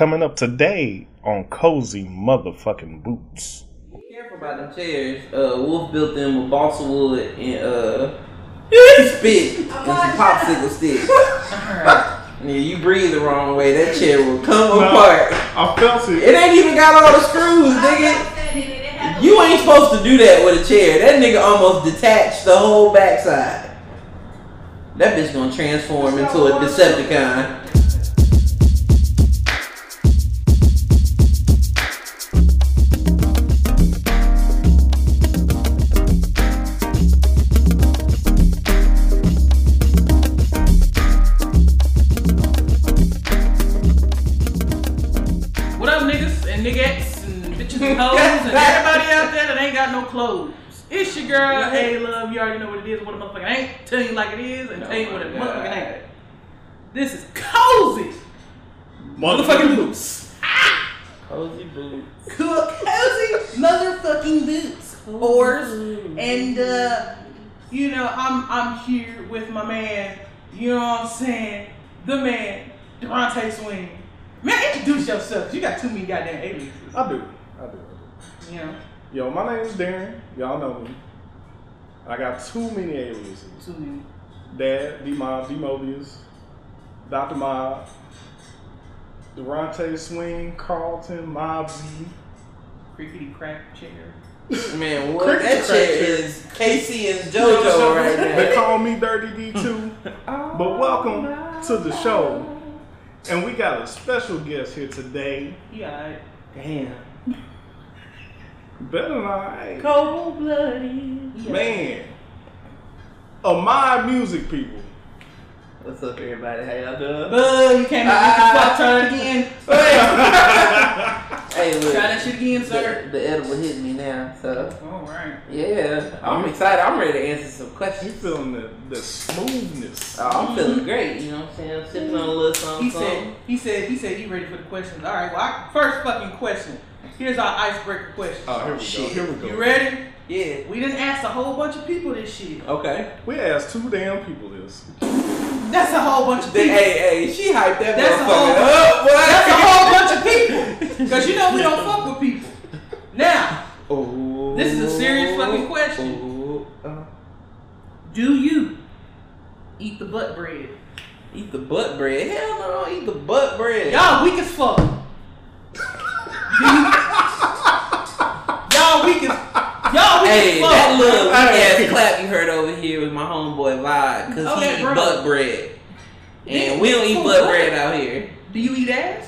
coming up today on Cozy Motherfucking Boots. Careful about them chairs. Uh, Wolf built them with balsa wood and uh, spit and some popsicle sticks. Yeah, you breathe the wrong way, that chair will come No. apart. I felt it. It ain't even got all the screws, nigga. You ain't supposed to do that with a chair. That nigga almost detached the whole backside. That bitch gonna transform into a Decepticon. Girl, A Love. You already know what it is, what a motherfucker ain't. Tell you like it is, and tell you what a motherfucker ain't. This is cozy motherfucking boots. Cozy boots. Cool, cozy motherfucking boots, whores. And uh, you know, I'm I'm here with my man. You know what I'm saying? The man, Durante Swing. Man, introduce yourself. 'cause You got too many goddamn aliases. I do. I do. I do. You know, Yo, my name is Darren. Y'all know me. I got too many aliases. too many. Dad, D Mob, D Mobius, Dr. Mob, Durante Swing, Carlton, Mob Z. Crickety crack chair. Man, what? Cricket That crack chair chair. is Casey and JoJo right They call me Dirty D too. But welcome to the show. And we got a special guest here today. Yeah, Damn. Better than I. Cold blooded. Man. Of my music people. What's up, everybody? How y'all doing? Boo, you can't make Ah. the fuck try it again. Hey, look. Try that shit again, sir. The, the edible hit me now, so All right. yeah, I'm excited. I'm ready to answer some questions. You feeling the, the smoothness. Oh, I'm feeling great. You know what I'm saying? I'm sipping on a little something. He said, he said, he said, he ready for the questions. All right. Well, I, first fucking question. Here's our icebreaker question. Oh, here we Shit. go. Here we go. You ready? Yeah. We didn't ask a whole bunch of people this shit. Okay. We asked two damn people this. That's a whole bunch of people. hey, hey, she hyped that That's a motherfucker whole- up, boy. That's a whole bunch of people. Cause you know we don't fuck with people. Now, Ooh. This is a serious fucking question. Ooh. Uh, do you eat the butt bread? eat the butt bread? Hell no, I don't eat the butt bread. Y'all weak as fuck. y'all weak as y'all weak Hey, fuck. that little ass clap you heard over here was my homeboy Vibe, cause Oh, he eat bro. butt bread. And Yeah, we don't eat for butt what? bread out here. Do you eat ass?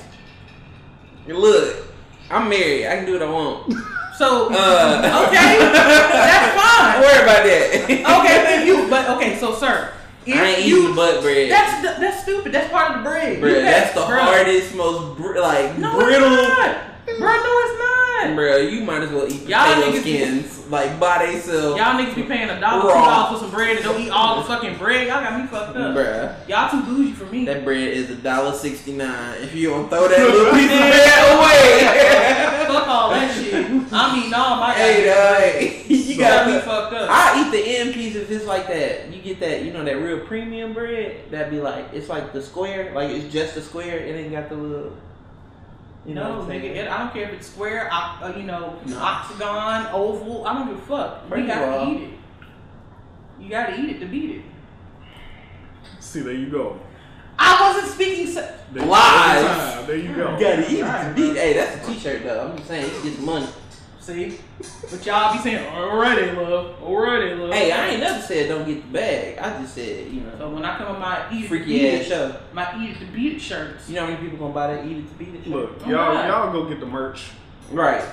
Look, I'm married. I can do what I want. So Uh, okay, that's fine. Don't worry about that. Okay, if you but okay, so sir, if I ain't you eating butt bread. that's the- that's stupid. That's part of the bread. You that's the bruh. hardest, most br- like No, brittle. it's not. Bro, no, it's not. Bruh, you might as well eat Y'all potato niggas- skins like by themselves. Y'all niggas be paying a dollar, two dollars for some bread and don't eat all the fucking bread. Y'all got me fucked up. Bruh, Y'all too bougie for me. that bread is a dollar sixty nine. If you don't throw that little piece of bread away, Fuck all that shit. I'm eating all my hey, dog, bread. you got me fucked up. I eat the end piece if it's like that. You get that, you know, that real premium bread. That'd be like, it's like the square, like it's just a square. It ain't got the little, you know. no, what I'm nigga, saying? it, I don't care if it's square, oc- uh, you know, No. octagon, oval. I don't give a fuck. First you gotta all- eat it. You gotta eat it to beat it. See, there you go. I wasn't speaking. Se- There, Lies. every. There you go. You gotta eat it to beat. Hey, that's a t-shirt though. I'm just saying, you get some money. See, but y'all be saying already, love, already, love. Hey, I ain't never said don't get the bag. I just said, you know, So when I come with my eat it to freaky beat ass it, show. my eat it to beat it shirts. You know how many people gonna buy that eat it to beat it? shirt? Look, Oh, y'all, God. y'all go get the merch. Right.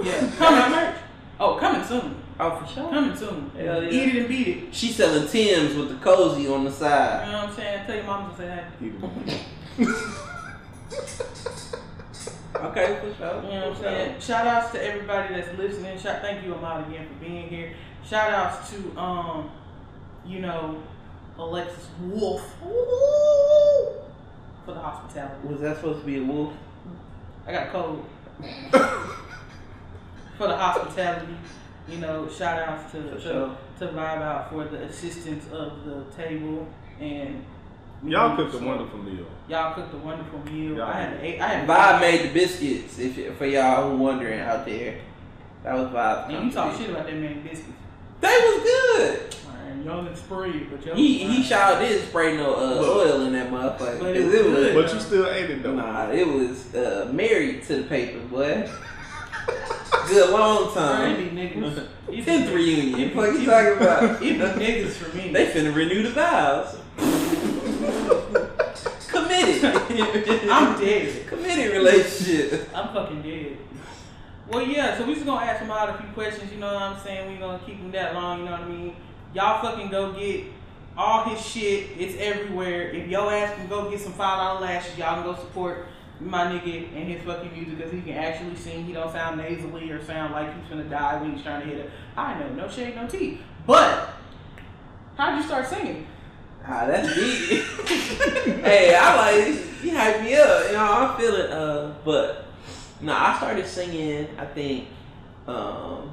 Yeah, coming. Merch. Oh, coming soon. Oh, for sure. Coming soon. Hell yeah. Eat it and beat it. She's selling Tim's with the cozy on the side. You know what I'm saying? Tell your mom to say that. Okay, for sure. You know what I'm saying? Shout outs to everybody that's listening. Shout thank you Ahmad again for being here. Shout outs to um, you know, Alexis Wolf for the hospitality. Was that supposed to be a wolf? I got a code. for the hospitality. You know, shout outs to to, sure. to Vibe Out for the assistance of the table and Y'all cooked a wonderful meal. Y'all cooked a wonderful meal. Y'all I had eight. I had Vibe made the biscuits. If for y'all who wondering out there, that was Vibe. Yeah, you talk shit about that man biscuits. They was good. Alright, y'all done sprayed, but y'all. He he sure did spray no uh, oil in that motherfucker. But it 'Cause was good. But you still ate it though. Nah, it was uh, married to the paper, boy. Good long time. Brandy niggas. These Tenth niggas- reunion. What you talking about? These be niggas for me. They finna renew the vows. Committed. I'm dead. Committed relationship. I'm fucking dead. Well, yeah, so we just gonna ask him out a few questions, you know what I'm saying? We gonna keep him that long, you know what I mean? Y'all fucking go get all his shit. It's everywhere. If yo ass can go get some five dollar lashes, y'all can go support my nigga and his fucking music because he can actually sing. He don't sound nasally or sound like he's gonna die when he's trying to hit it. I know, no shade, no tea. But how'd you start singing? Ah, that's deep. hey, I like you hype me up. You know, I'm feeling. Uh, but no, I started singing. I think, um,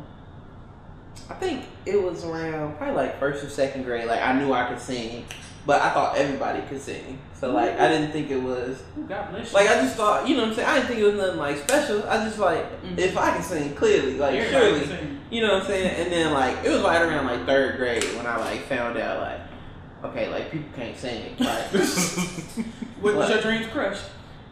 I think it was around probably like first or second grade. Like I knew I could sing, but I thought everybody could sing. So like I didn't think it was Ooh, God bless you. like I just thought you know what I'm saying. I didn't think it was nothing like special. I just like Mhm. if I can sing clearly, like Everybody surely. You know what I'm saying? And then like it was right around like third grade when I like found out like okay, like people can't sing. Like What was your dreams crushed?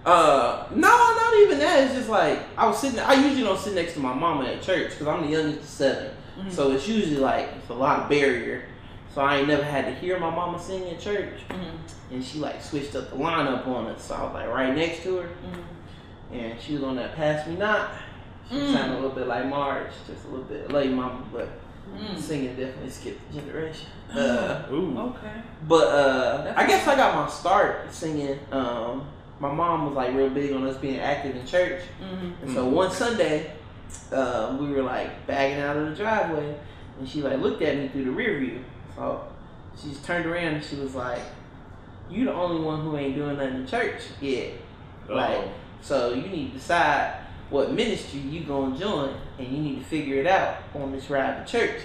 uh no, not even that. It's just like I was sitting I usually don't sit next to my mama at church because I'm the youngest of 7 Mhm. So it's usually like it's a lot of barrier. So I ain't never had to hear my mama sing at church. Mhm. And she like switched up the lineup on us. So I was like right next to her Mhm. and she was on that Pass Me Not. She Mm. sounded a little bit like Marge, just a little bit late mama, but Mm. singing definitely skipped the generation. Uh, Ooh. Okay. But uh, I guess I got my start singing. Um, my mom was like real big on us being active in church, Mm-hmm. and so one Sunday, uh, we were like bagging out of the driveway, and she like looked at me through the rear view. So she just turned around and she was like, "You the only one who ain't doing nothing in church yet. Like, Uh-oh. so you need to decide what ministry you gonna join, and you need to figure it out on this ride to church."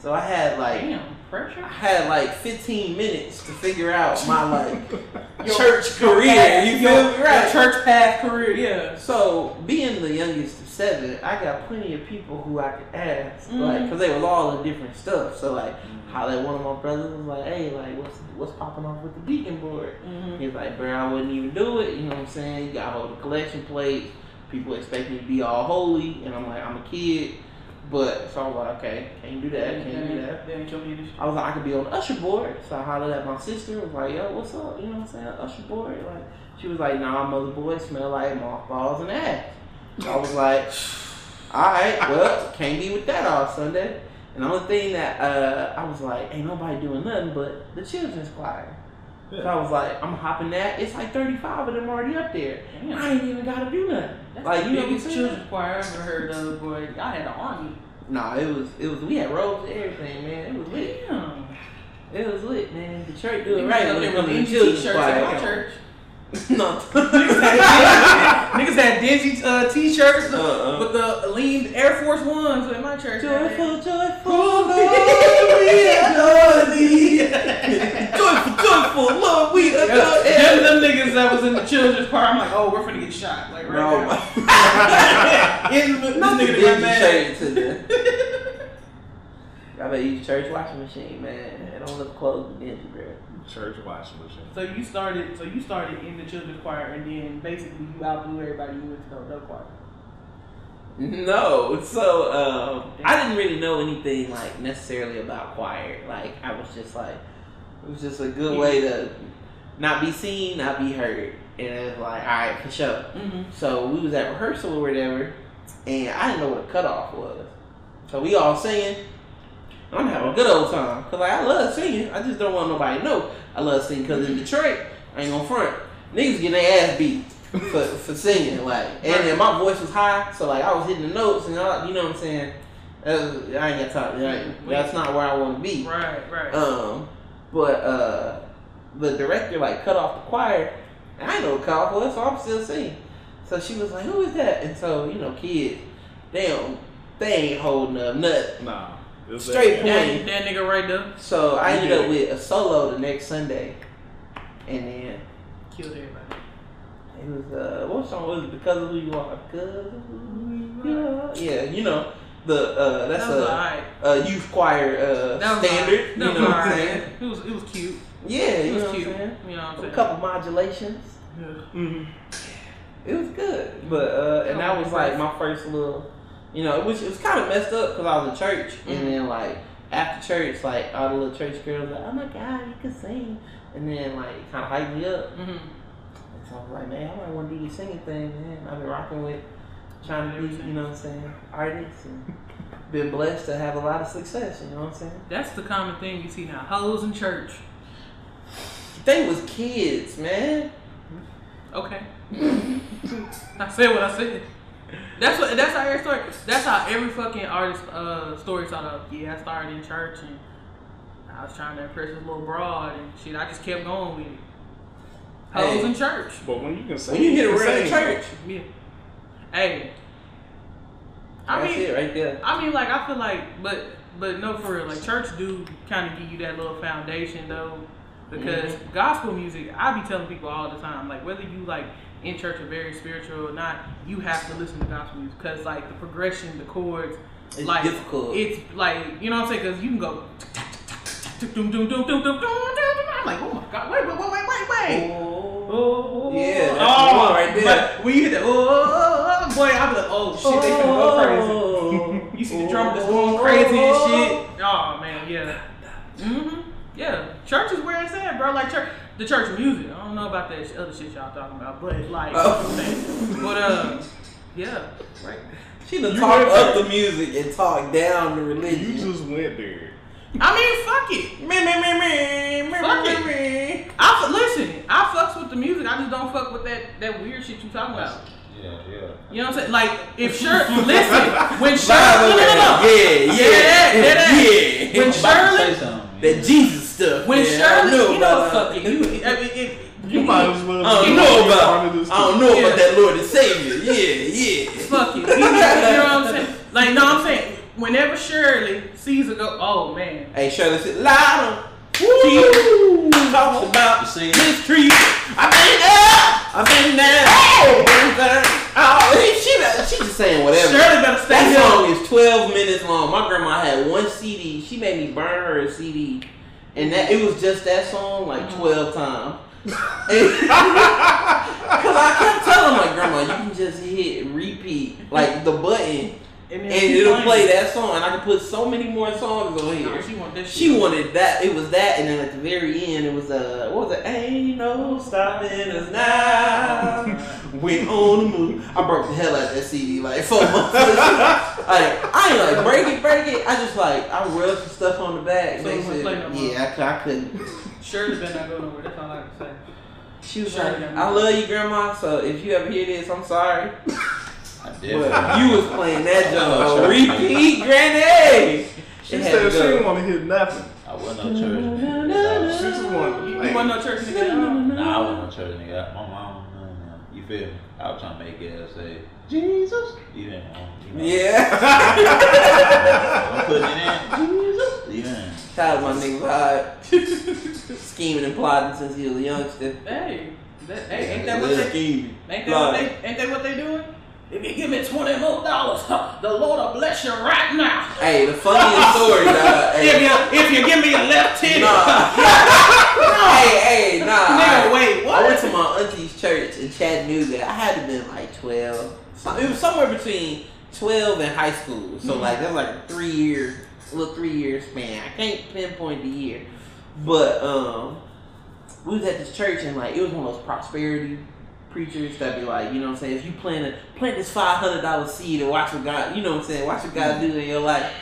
So I had like Damn, I had like 15 minutes to figure out my like Your- church your career. path- You feel me? your Right. church path career, yeah. So being the youngest of seven, I got plenty of people who I could ask, Mhm. like, cause they was all in different stuff. So like, holla at one of my brothers was like, "Hey, like, what's what's popping off with the deacon board?" Mm-hmm. He's like, "Bro, I wouldn't even do it." You know what I'm saying? You got to hold the collection plate. People expect me to be all holy, and I'm like, I'm a kid. But so I was like, okay, can't do that, can't do that. That ain't your ministry. I was like, I could be on the usher board. So I hollered at my sister. Was like, yo, what's up? You know what I'm saying? Usher board. Like, she was like, nah, mother boy, smell like mothballs and ass. I was like, all right, well, can't be with that all Sunday. And the only thing that uh, I was like, ain't nobody doing nothing but the children's choir. So I was like, I'm hopping that. It's like 35 of them already up there. Damn. I ain't even gotta do nothing. That's like, you know biggest saying? children's choir I ever heard of, boy. I had an army. Nah, it was, it was, we had robes and everything, man. It was lit. Damn. It was lit, man. Detroit do it right up when there it comes with children's t-shirts at my church. no. Niggas had dingy uh, t-shirts Uh-uh. with the lean Air Force Ones at my church. Joyful, joyful, Lord, we adore thee. joyful, joyful, Lord, niggas that was in the children's choir, I'm like, oh, we're finna get shot. Like, right Bro, now. Yeah, this not the nigga got dingy mad. shirt to the. I bet use church washing machine, man. I don't look clothes with dingy, bro. Church washing machine. So you started, so you started in the children's choir, and then basically you outgrew everybody. You went to the adult choir. No, so um, I didn't really know anything like necessarily about choir. Like I was just like, it was just a good way to not be seen, not be heard, and it was like, all right, for sure. Mm-hmm. So we was at rehearsal or whatever, and I didn't know what a cutoff was. So we all singing. I'm having a good old time because like I love singing. I just don't want nobody to know I love singing because in Detroit, I ain't gonna front. Niggas getting their ass beat for, for singing like, and then my voice was high, so like I was hitting the notes and all, you know what I'm saying. That was, I ain't got time. Like, that's not where I want to be. Right, right. Um, but uh, the director like cut off the choir. And I know what cut off was, so I'm still singing. So she was like, "Who is that?" And so you know, kids, they don't, they ain't holding up nothing. Nah. It's Straight that- point. that, that nigga right there. So I ended Yeah. up with a solo the next Sunday, and then Killed everybody. it was uh, what song was it? Because of who you are, because of who you are. Yeah, you know the uh, that's that a, alright. a youth choir uh, standard. alright. You know was what I'm saying? It was it was cute. Yeah, It you was know what I'm saying. You know what I'm A couple modulations. Yeah. Mm-hmm. It was good, but uh, and that was like my first little, you know, which it was kind of messed up because I was in church, Mhm. and then like after church, like all the little church girls like, oh my god, you can sing, and then like it kind of hyped me up. Mm-hmm. And so I was like, man, I might want to do the singing thing, man. I've been rocking with trying to be, you know what I'm saying, artists, and been blessed to have a lot of success. You know what I'm saying? That's the common thing you see now. Hoes in church. They was kids, man. Okay. I said what I said. That's what. That's how every story. That's how every fucking artist uh story started. Up. Yeah, I started in church and I was trying to impress this little broad and shit. I just kept going with it. Hoes Hey. in church. But when you can sing, When you hit a can real church, Yeah. Hey. I that's mean, it right there. I mean, like I feel like, but but no, for real, like church do kind of give you that little foundation though, because Mm-hmm. gospel music, I be telling people all the time, like whether you like in church or very spiritual or not, you have to listen to gospel music because like the progression, the chords, It's like difficult. It's like you know what I'm saying? Because you can go. I'm like, oh my god, wait, wait, wait, wait, wait, wait. Oh, yeah, oh, right there. But when you hit that, oh, boy, I'm like, oh shit, they finna go crazy. You see the drummer that's going crazy and shit. Oh man, yeah. Mm Mhm. Yeah. Church is where it's at, bro. Like church, the church music. I don't know about that other shit y'all talking about, but like, Oh. but uh, yeah, right. She done talk up there. the music and talk down the religion. You just went there. I mean, fuck it. me, me, me, me, me, Fuck me, it. me. I listen. I fucks with the music. I just don't fuck with that that weird shit you talking about. Yeah, yeah. You know what I'm saying? Like if Shirley, listen, when Shirley, no, no, no, no. way, Yeah, yeah, Yeah, that- yeah. When I'm about to Shirley- that Jesus stuff. When yeah, I Shirley, you know, about fuck that. it. You, I mean, it, You might as well. I don't know about. part of this I don't know Yeah. about that Lord and Savior. Yeah, yeah. Fuck it. You, you know what I'm saying? Like, no, I'm saying, whenever Shirley sees a go, oh man. Hey, Shirley said, louder. Woo! Talks about You see? mystery. I've been there. I've been there. Oh, she, she just saying whatever. Shirley better stay That here. song is 12 minutes long. My grandma had one CD. She made me burn her a CD. And that it was just that song like 12 times. Because I kept telling my grandma, you can just hit repeat, like the button, And, and it'll play that song. And I can put so many more songs on No, here. she want this She wanted that. It was that, and then at the very end, it was uh, what was it? Ain't no stopping us now. We on the move. I broke the hell out of that CD like four months. ago. like I ain't like break it, break it. I just like I rubbed some stuff on the back. So it Make wouldn't sure, play no more. yeah, I, I couldn't. Shirley better not go nowhere. That's all I can say. She was Sure, like. I love you, grandma. So if you ever hear this, I'm sorry. I did. But you was playing that Oh, sure. Repeat, granny. She said she didn't want to hear nothing. I wasn't no church She nigga. just wanted You, to you play. want no church nigga? Nah, I wasn't no church nigga. My mom, no, no. You feel me? I was trying to make it say, Jesus. You know, you know. Yeah. I'm putting it in. Jesus. Yeah. Shout out my nigga Vibe. Scheming and plotting since he was a youngster. Hey, that, hey, ain't that what they? scheming. Ain't that what they? Ain't that what they doing? If you give me twenty more dollars, the Lord will bless you right now. Hey, the funniest story, dog. If you if you give me a left titty, nah. hey, hey, nah. Nigga, I- wait, what? I went to my auntie's church in Chattanooga. I had to been like 12. It was somewhere between 12 and high school. So, like, that's like three years, little three year span. I can't pinpoint the year. But, um, we was at this church and, like, it was one of those prosperity preachers that be like, you know what I'm saying? If you plant a, plant this $500 seed and watch what God, you know what I'm saying? Watch what God do in your life.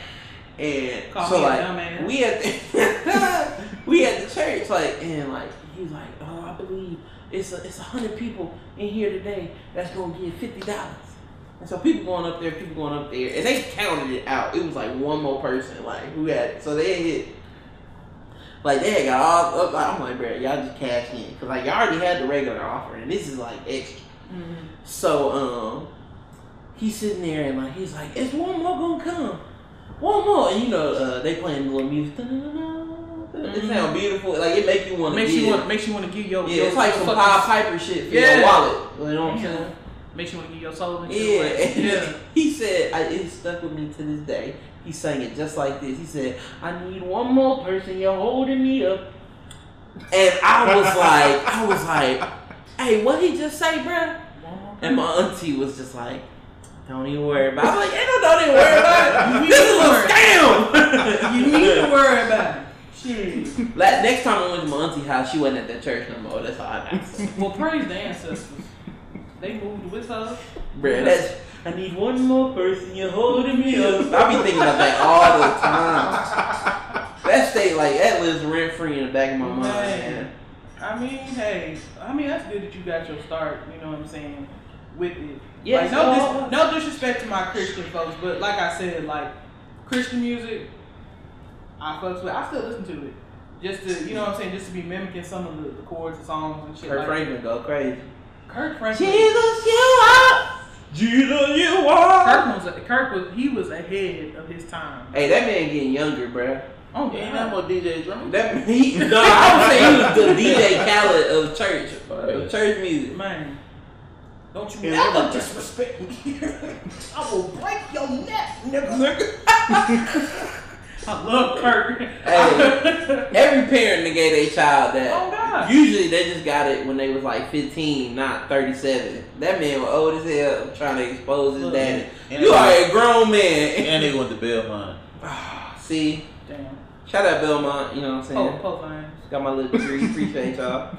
And Call so like we at the we at the church like and like he was like oh I believe it's a it's a hundred people in here today that's gonna give fifty dollars and so people going up there people going up there and they counted it out it was like one more person like who had so they hit like they had got all up I'm like bro y'all just cash in because like y'all already had the regular offer and this is like extra Mhm. so um, he's sitting there and like he's like, "Is one more gonna come? One more?" And you know, uh, they playing the little music. "Da-da-da-da, It sounds beautiful. Like it make you want to. Makes you want makes you want to give your Yeah, your, it's like some Pied Piper shit for Yeah. your wallet. You know what I'm Yeah. saying? Makes you want to give your soul and Yeah. yeah. he said, I, it stuck with me to this day. He sang it just like this. He said, I need one more person, you're holding me up. And I was like, I was like, hey, what he just say, bruh? And my auntie was just like, don't even worry about it. I'm like, ain't no, don't even worry about it. You This is need a to worry. scam. You need to worry about it. Shit. La- Next time I went to my auntie house, she wasn't at that church no more. That's all I got to say. Well, praise the ancestors. They moved with her. Bruh, that's, I need one more person, you're holding me up. I be thinking about that all the time. That state, like, that lives rent free in the back of my mind, Man. man. I mean, hey, I mean that's good that you got your start. You know what I'm saying with it. Yeah, like, no, dis- no disrespect to my Christian folks, but like I said, like Christian music, I fucks with. I still listen to it, just to you know what I'm saying, just to be mimicking some of the, the chords and songs and shit. Kirk like Franklin go crazy. Kirk Franklin. Jesus, you are. Jesus, you are. Kirk was Kirk was he was ahead of his time. Hey, that man getting younger, bruh. Oh, Ain't that more DJ Drum? That he, no, I would say he was the DJ Khaled of church, of church music. man. Don't you Yeah, ever everything. disrespect me. I will break your neck, nigga. I love Kirk. Hey. Every parent that gave their child that. Oh, God. Usually they just got it when they was like 15, not 37. That man was old as hell trying to expose his Look, daddy. and You they- are a grown man. And they went to Belmont. See, Damn. shout out Belmont, you know what I'm Oh, saying? post line. Got my little degree, appreciate y'all.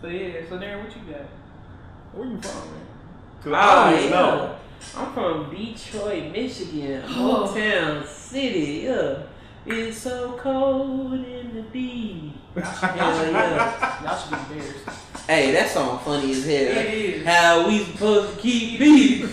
But yeah, so Darren, what you got? Where you from, man? Cause Oh, I don't even yeah. know. I'm from Detroit, Michigan, Oh. hometown city. Yeah, it's so cold in the D. Hell yeah. Y'all should be embarrassed. Hey, that song funny as hell. It is. How we supposed to keep peace?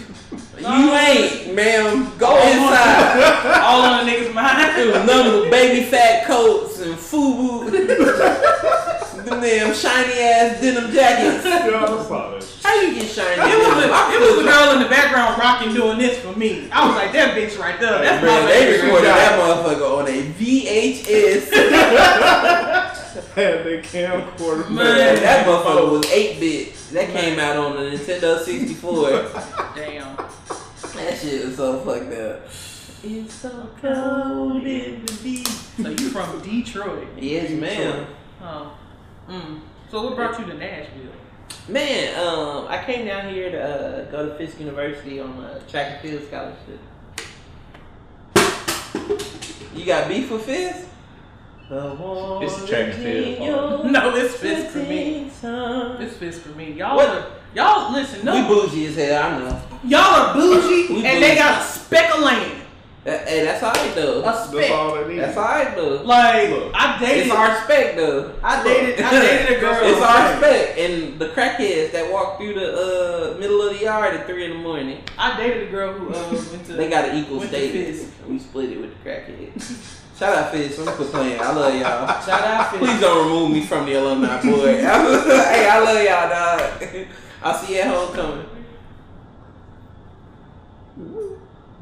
You ain't, ma'am. Go inside. All on the niggas' mind. It was nothing but baby fat coats and FUBU. Them damn shiny ass denim jackets. Yeah, I saw that. How you get shiny? It was, a, it was a girl in the background rocking doing this for me. I was like, that bitch right there. That's Bro, my they baby. recorded that motherfucker on a VHS. Had their camcorder. Man, that motherfucker was 8 bit. That came out on the Nintendo 64. Damn. that shit was so fucked up. It's so cold in the deep. So you from Detroit? Yes, ma'am. Oh. Mm. So what brought you to Nashville? Man, um, I came down here to uh, go to Fisk University on a track and field scholarship. You got beef with Fisk? This is track and field. No, it's Fisk for me. This This fits for me. Y'all What? are y'all listen. We No, bougie as hell, I know. y'all are bougie, We and they got a speck of land. That, hey, that's alright though. A That's speck. all they need. That's alright though. Like Look, I dated. It's our spec though. I dated. I dated a girl. It's our spec. And the crackheads that walk through the uh, middle of the yard at 3 in the morning, I dated a girl who uh, went to. they got an equal status. We split it with the crackheads. Shout out Fisk. I'm quit playing. I love y'all. Shout out Fisk. Please don't remove me from the alumni board. hey, I love y'all, dog. I'll see you at homecoming.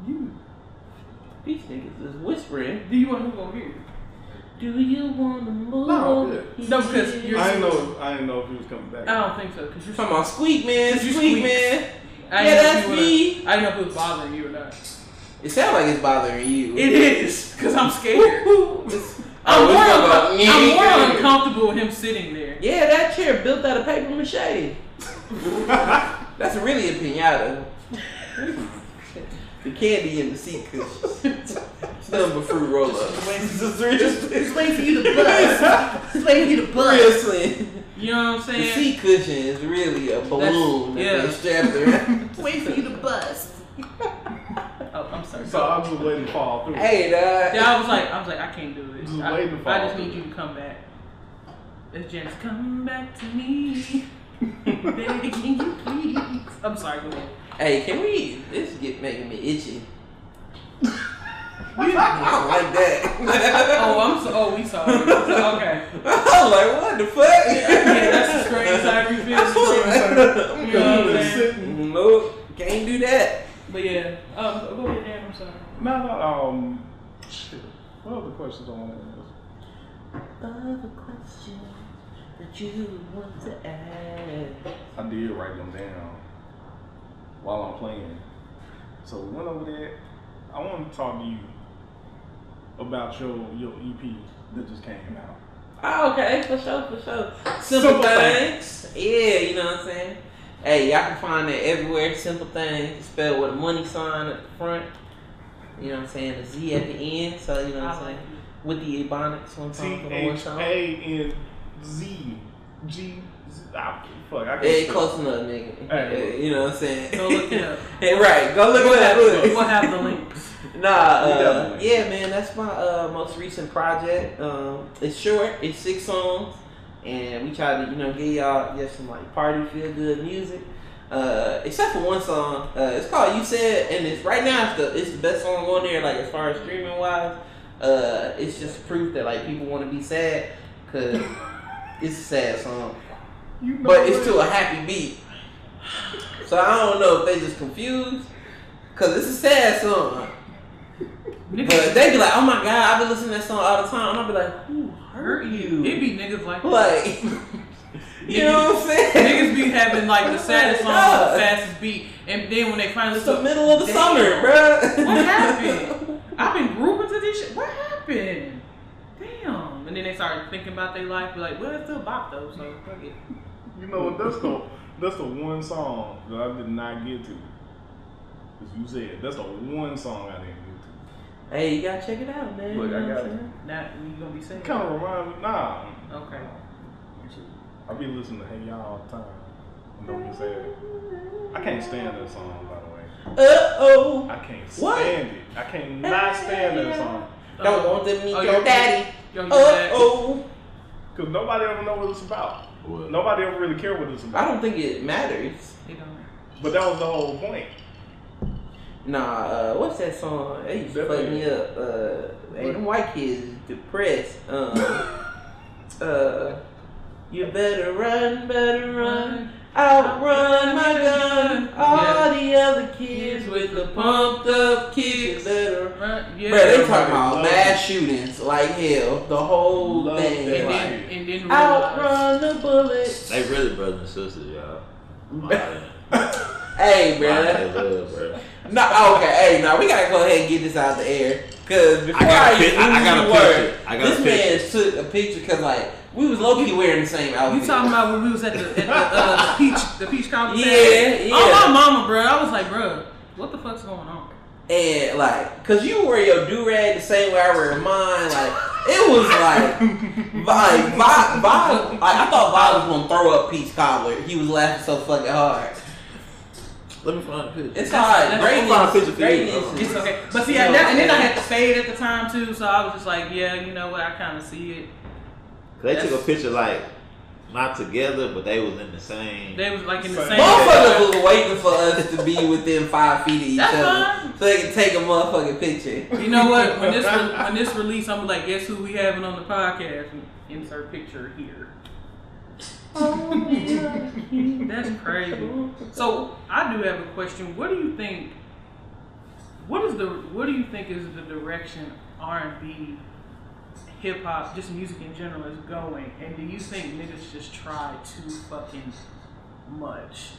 You. These niggas is whispering. Do you want to move over here? Do you want to move? No, I'm good. No, because you're- I didn't know. I didn't know if he was coming back. I don't think so. Cause you're Talking about Squeak Man, Cause you Squeak. Man. I Yeah, know that's you me. I didn't know if it was bothering you or not. It sounds like it's bothering you. It is, cause I'm scared. Oh, I'm oh, more, it's gonna I'm more uncomfortable with him sitting there. Yeah, that chair built out of paper mache. That's really a pinata. the candy in the seat cushions. Nothing but fruit roll ups. Just wait for you to bust. Just wait for you to Real bust. slim. You know what I'm saying? The saying? seat cushion is really a balloon that yeah. they strapped around. Wait for you to bust. oh, I'm sorry. So I was just waiting to fall through. hey, dog. Yeah, I was like, I was like, I can't do this. Just I, waiting to I just need through. you to come back. It's Janice, come back to me. Begging you, please. I'm sorry, go ahead. Hey, can we? This is get making me itchy. I don't like that. Oh, I'm so. Oh, we sorry. okay. I'm like, what the fuck? Yeah, that's the screen side reveal. You know what I'm Just saying? sitting. Nope, can't do that. But yeah, um, go ahead, Dan. I'm sorry. No, no, um, shit. What other questions I want to ask? other questions that you want to ask? I did write them down while I'm playing. So we went over there. I want to talk to you about your your EP that just came out. Oh, okay, for sure, for sure. Simple, Simple things. Yeah, you know what I'm saying? Hey, y'all can find it everywhere. Simple things. Spelled with a money sign at the front. You know what I'm saying? A Z at the end. So, you know what I'm saying? With the Ebonics one T time for the one song. A N Z G. Z- ah, Fuck, I can't. Hey, spell. close enough, nigga. Hey. you know what I'm saying? Go look it up. hey, right. Go look We'll it up. have, Look. we'll have the links. Nah, uh, yeah, man, that's my uh, most recent project. Um, it's short, it's six songs, and we try to, you know, give y'all just some like party feel good music. Uh, except for one song, uh, it's called "You Said," and it's right now it's the it's the best song on there. Like as far as streaming wise, uh, it's just proof that like people want to be sad because it's a sad song, You know but it's to a happy beat. So I don't know if they just confused because it's a sad song. But they be like, oh my god, I've been listening to that song all the time. And I'll be like, who hurt you? It be niggas like that. like, you know what I'm saying? Niggas be having like the saddest song Yeah. the fastest beat, and then when they finally It's the middle of the summer, bruh. What happened? I've been grouping to this shit. What happened? Damn. And then they start thinking about their life, be like, well, it's still bop though, so fuck it. You know what? That's the that's the one song that I did not get to. As you said, that's the one song I didn't get to. Hey, you gotta check it out, man. Look, you I know got what I'm it. saying? Now you gonna be to. saying Kind of remind me. Nah. Okay. You should- I be listening to Hey Y'all all the time. And don't get sad. I can't stand that song, by the way. Uh oh. I can't What? stand it. I can't not stand that song. Don't want to meet Oh, your daddy. Yo, you Uh oh. Cause nobody ever know what it's about. What? Nobody ever really care what it's I about. I don't think it matters. He don't. But that was the whole point. Nah, uh, what's that song? They used to fuck me up. Uh, hey, them white kids depressed. Um, uh, you better run, better run. Outrun my gun. All the other kids with the pumped up kicks. Better. Right? Yeah. Bro, they talking about love mass shootings like hell. The whole Love thing. that. and Like, then, and then outrun the bullets. They really brothers and sisters, y'all. Hey, my- bruh. They bro. No, okay, hey, now we gotta go ahead and get this out of the air. Cause before I, got a even pic- I- I got a word, picture. I got a this man took a picture because like we was low key wearing the same outfit. You talking about when we was at the at the, uh, the peach the peach conversation? Yeah, yeah. Oh my mama, bro. I was like, bro, what the fuck's going on? and like, cause you wear your do rag the same way I wear mine. Like it was like, like Vi, Vi, like, I thought Vi was gonna throw up Peach Cobbler. He was laughing so fucking hard. Let me find a picture. It's hard. that's- Greatness, I'll find a picture for you. greatness. It's okay. But see, I, that, and then I'm I saying? had to fade at the time too, so I was just like, yeah, you know what? I kind of see it. They took a picture like not together, but they was in the same. They was like in the Same. same. Motherfuckers was waiting for us to be within five feet of each That's other fine. so they can take a motherfucking picture. You know what? When this re- when this release, I'm like, guess who we having on the podcast? Insert picture here. That's crazy. So I do have a question. What do you think? What is the what do you think is the direction R and B, hip hop, just music in general is going? And do you think niggas just try too fucking much,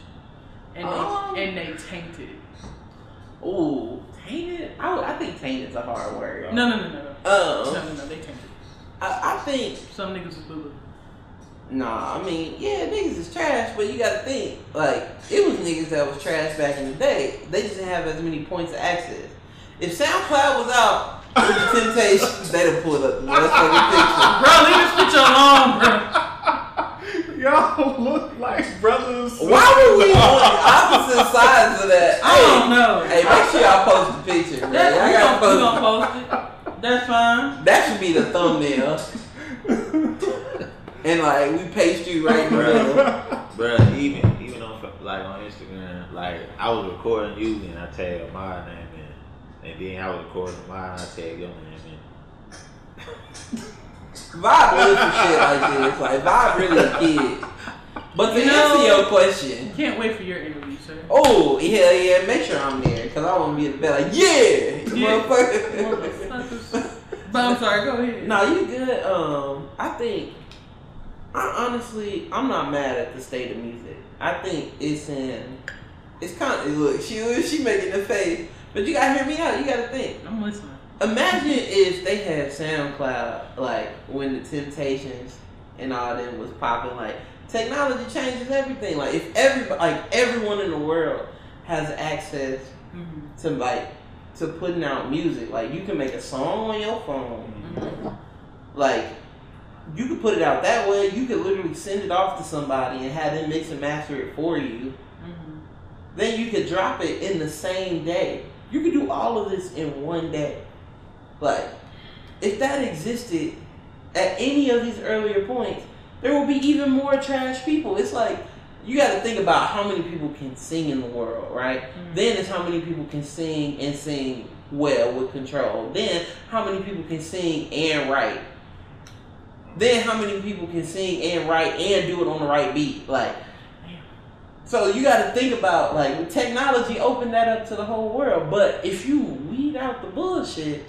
and they Um, and they taint it? Ooh, tainted? I, I think tainted's a hard word. No, no, no, no, no, no, Um, no, no. They taint it. I, I think Some niggas is boo boo. Nah, I mean, yeah, niggas is trash, but you gotta think, like, it was niggas that was trash back in the day. They just didn't have as many points of access. If SoundCloud was out with the Temptations, they'd have pulled up the motherfucking Bro, leave this picture alone, bro. Y'all look like brothers. Why were we on opposite sides of that? I don't know. Hey, make sure y'all post the picture, man. That's, Y'all we, gotta gonna, we post gonna post it. That's fine. That should be the thumbnail. and, like, we paste you right in the middle. Bruh, even even on like on Instagram, like I was recording you and I tagged my name in, and then I was recording mine and I tagged your name in. Vibe lives for shit like this. Like Vibe really a kid. But to You know- answer your question, Can't wait for your interview, sir. oh hell yeah, make sure I'm there because I want to be at the bed like yeah, Yeah. motherfucker. Motherfuckers. But I'm sorry, go ahead. No, you good. Um, I think. I honestly, I'm not mad at the state of music. I think it's in. It's kind of look. She she making the face, but you gotta hear me out. You gotta think. I'm listening. Imagine if they had SoundCloud, like when the Temptations and all them was popping. Like technology changes everything. Like if every like everyone in the world has access Mm-hmm. to like to putting out music. Like you can make a song on your phone. Mm-hmm. Like you could put it out that way. You could literally send it off to somebody and have them mix and master it for you. Mm-hmm. Then you could drop it in the same day. You could do all of this in one day. Like if that existed at any of these earlier points, there will be even more trash people. It's like you got to think about how many people can sing in the world, right? Mhm. Then it's how many people can sing and sing well with control. Then how many people can sing and write. Then how many people can sing and write and do it on the right beat, like. So you got to think about like technology opened that up to the whole world. But if you weed out the bullshit,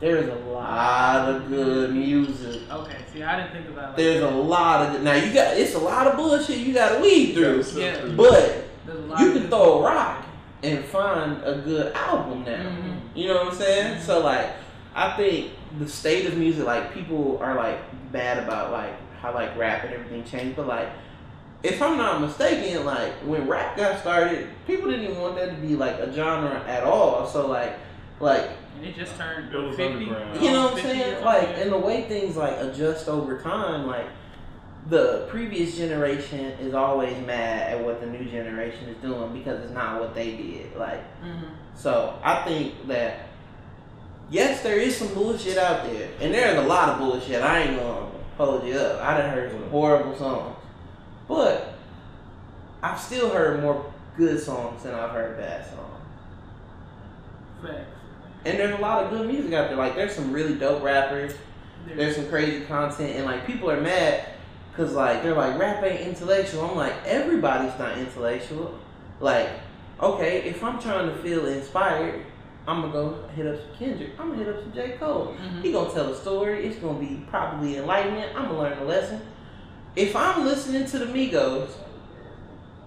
there's a lot of good music. Okay, see, I didn't think about it. Like There's a lot of now you got it's a lot of bullshit you got to weed through. Yeah. But There's a lot you can throw a rock and find a good album now. Mhm. You know what I'm saying? So like, I think the state of music, like people are like bad about like how like rap and everything changed, but like. If I'm not mistaken, like when rap got started, people didn't even want that to be like a genre at all. So like, like And it just turned It was 50. underground. you know what I'm saying? Like, and the way things like adjust over time, like the previous generation is always mad at what the new generation is doing because it's not what they did. Like, Mhm. so I think that yes, there is some bullshit out there, and there's a lot of bullshit. I ain't gonna hold you up. I done heard some horrible songs, but I've still heard more good songs than I've heard bad songs. Facts. And there's a lot of good music out there. Like, there's some really dope rappers. There's- there's some crazy content and like people are mad because like they're like rap ain't intellectual i'm like everybody's not intellectual like okay if i'm trying to feel inspired i'm gonna go hit up some kendrick i'm gonna hit up some j cole Mhm. he gonna tell a story it's gonna be probably enlightening i'm gonna learn a lesson if i'm listening to the migos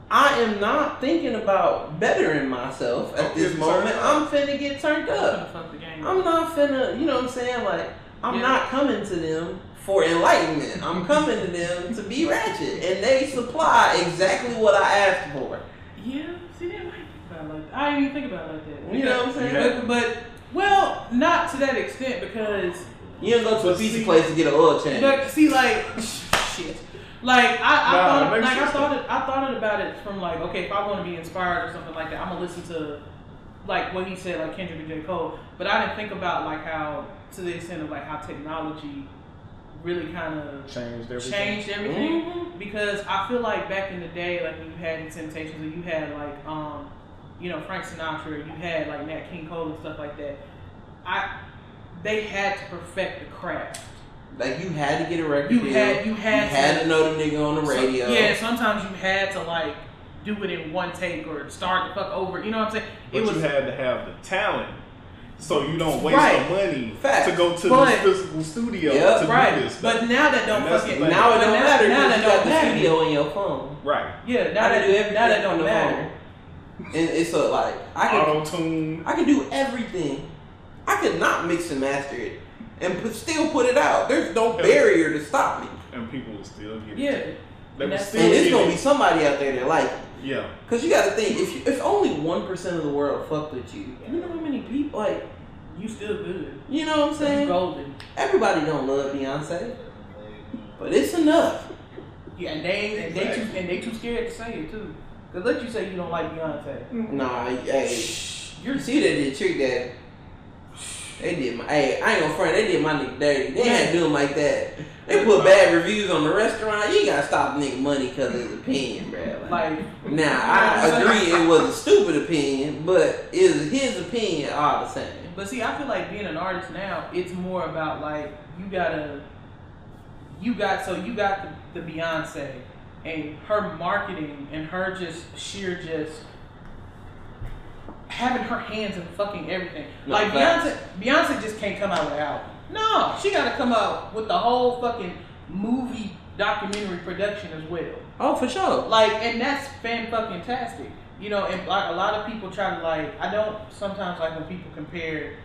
I am not thinking about bettering myself at this moment. I'm finna get turned up. gonna fuck the game. I'm not finna, you know what I'm saying? Like, I'm Yeah. not coming to them for enlightenment. I'm coming to them to be ratchet. And they supply exactly what I asked for. Yeah, see, they might think about like that. I didn't even think about it like that. You know what I'm saying? But, but, well, not to that extent because, You don't go to a But pizza place to get an oil change. but see, like, shit. Like I, I Nah, thought, like I thought, it, I thought it about it from like, okay, if I want to be inspired or something like that, I'm gonna listen to, like what he said, like Kendrick and J Cole. But I didn't think about like how, to the extent of like how technology really kind of Changed everything. changed everything Mhm. because I feel like back in the day, like when you had the Temptations, or you had like um, you know Frank Sinatra, you had like Nat King Cole and stuff like that. I they had to perfect the craft. Like, you had to get a record You deal. had you had, You had to, to know the nigga on the so- radio. yeah, sometimes you had to like do it in one take or start the fuck over. You know what I'm saying? But it was you had to have the talent, so you don't waste Right. the money Facts. to go to But- the physical studio Yep. to right, do this. stuff. but now that don't And fucking the. Now it don't matter Now because that you got don't the matter. studio in your phone. right, Yeah, now I that do everything now that don't matter. And it's a, like, I can auto tune. I can do everything. I could not mix and master it and put, still put it out. There's no barrier to stop me. and people will still get it. Yeah, They And will still And it's gonna it. be somebody out there that like it. Yeah, Cause you gotta think if you, if only one percent of the world fucked with you, you know how many people like you still good. you know what I'm saying? golden. Everybody don't love Beyonce, but it's enough. Yeah, and they and they too and they too scared to say it too. Cause let you say you don't like Beyonce. Nah, hey, You're see that did trick that. They did my hey, I ain't gonna front. They did my nigga dirty. They had to do him like that. They put bad reviews on the restaurant. You gotta stop nigga money because of his opinion, bro. like Now I agree it was a stupid opinion, but was his opinion all the same. But see, I feel like being an artist now, it's more about like you gotta, you got so you got the, the Beyonce and her marketing and her just sheer just having her hands in fucking everything. No, like. Beyonce, Beyonce just can't come out with an album. No, she got to come out with the whole fucking movie documentary production as well. Oh, for sure. Like, and that's fan fucking tastic. You know, and like a lot of people try to like. I don't sometimes like when people compare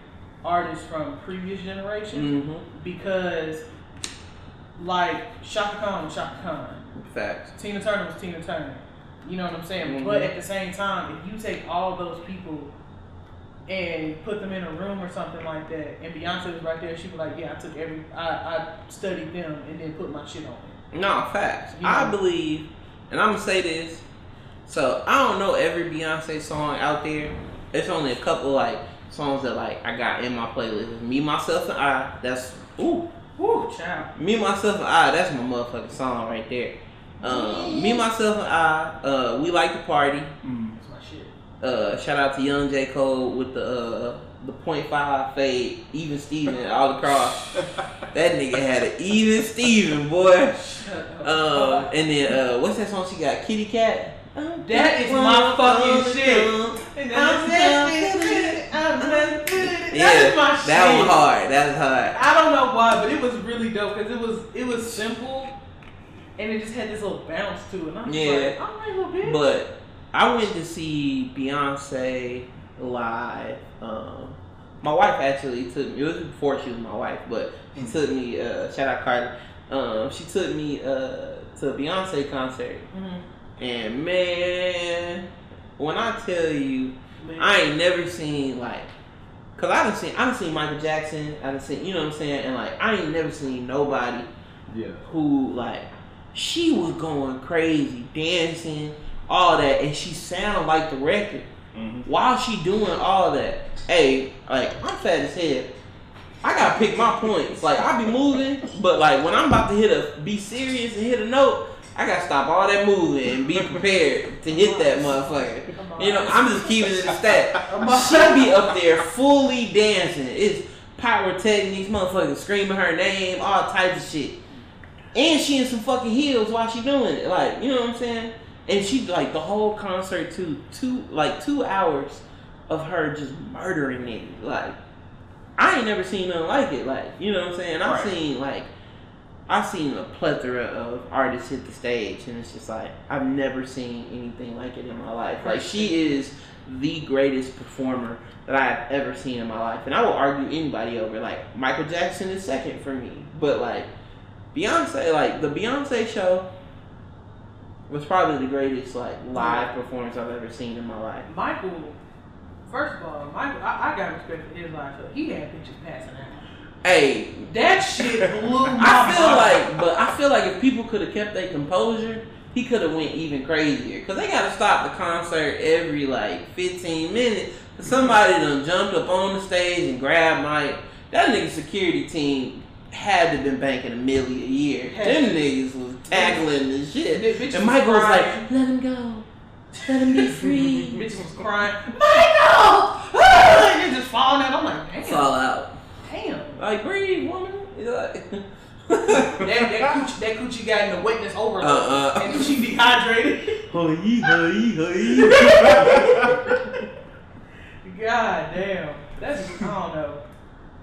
artists from previous generations Mm-hmm. because, like, Chaka Khan was Chaka Khan. Facts. Tina Turner was Tina Turner. You know what I'm saying? Mhm. But at the same time, if you take all those people and put them in a room or something like that, and Beyonce was right there, she was like, "Yeah, I took every, I, I studied them and then put my shit on it." No, facts. Yeah. I believe, and I'm gonna say this. So I don't know every Beyonce song out there. It's only a couple like songs that like I got in my playlist. Me, myself, and I. That's ooh. Woo, child. Me, myself, and I. That's my motherfucking song right there. Um, me, myself, and I. Uh, we like to party. Mm. That's my shit. Uh, shout out to Young J Cole with the uh, the point five fade, even Steven all across. that nigga had an even Steven boy. Shut up. Um, and then uh, what's that song she got? Kitty Cat. That is my fucking shit. I'm that's Yeah, That's my shit. that was hard. That was hard. I don't know why, but it was really dope because it was it was simple, and it just had this little bounce to it. And I'm just Yeah. like, all right, little bitch. But I went to see Beyonce live. Um, my wife actually took me. It was before she was my wife, but she took me. Uh, shout out Carter. Um, she took me uh, to a Beyonce concert, Mhm. and man, when I tell you, Lit. I ain't never seen like, cause I done seen I done seen Michael Jackson. I done seen you know what I'm saying, and like I ain't never seen nobody Yeah. who like she was going crazy, dancing, all that, and she sound like the record. Mm-hmm. While she doing all that, hey, like I'm fat as hell. I gotta pick my points. Like I be moving, but like when I'm about to hit a be serious and hit a note, I gotta stop all that moving and be prepared to hit that motherfucker. You know, I'm just keeping it a stat. She be up there fully dancing. It's pyrotechnics, motherfuckers screaming her name, all types of shit. And she in some fucking heels while she doing it. Like, you know what I'm saying? And she like the whole concert to two like two hours of her just murdering niggas. Like, I ain't never seen nothing like it. Like, you know what I'm saying? I've Right. seen like I've seen a plethora of artists hit the stage, and it's just like I've never seen anything like it in my life. Like she is the greatest performer that I have ever seen in my life, and I will argue anybody over. Like Michael Jackson is second for me, but like Beyonce, like the Beyonce show was probably the greatest like live mm-hmm. performance I've ever seen in my life. Michael, first of all, Michael, I, I got respect for his life. So he had bitches passing out. Hey, That shit blew my I feel mind. like, but I feel like if people could have kept their composure, he could have went even crazier. Cause they gotta stop the concert every like 15 minutes. somebody done jumped up on the stage and grabbed Mike. That nigga security team had to been banking a million a year. Had Them to. niggas was tackling the shit. Bitch- And Michael was like, let him go. Let him be free. Bitch was crying, Michael! And just falling out. I'm like, damn, Fall out. damn. Like, breathe, woman. You're like, That, that, coochie, that coochie got in the wetness overload, Uh-uh. and she dehydrated. Hey, hey, hey. God damn, that's I don't know.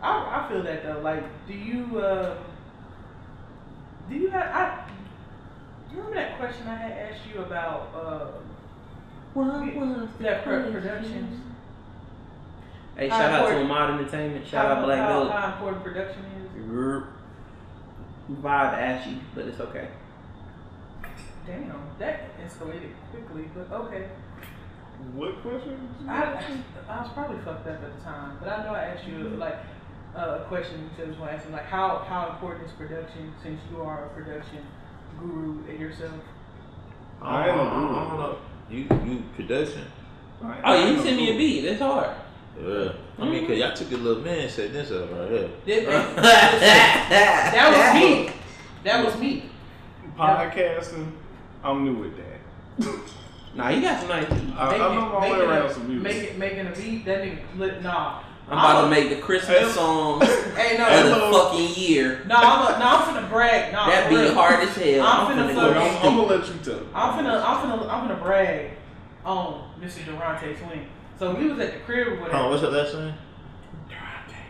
I, I feel that though. Like, do you uh, do you have? I do you remember that question I had asked you about uh, What was that pro- production? Hey, How shout out to important- Ahmad Entertainment. Shout out how, Black how, Gold. how important production is? Grr. Vibe ashy, but it's okay. Damn, that escalated quickly, but okay. What question? did I. I was probably fucked up at the time, but I know I asked you like uh, a question. You said was asking like how how important is production since you are a production guru yourself. I ain't no I don't guru. know. You you production. I- Oh, yeah, you no sent me a beat. That's hard. Yeah. I mean, cause y'all took a little man set this up right here. That, that, that was me. That was me. Podcasting, I'm new with that. Nah, you got some nice beats. I, I know my way making around a- some music. Making, making a beat, that nigga, lit, nah. I'm about to I'm- make the Christmas song of Hey, no, the Hello. fucking year. no, I'm, a, no, I'm finna brag. No, That for be real. hard as hell. I'm I'm finna finna fuck- I'm. I'm gonna let you tell. I'm finna, I'm finna, I'm finna brag on Mr. Durante Swing. So we was at the crib with Hold on, him. what's your last name?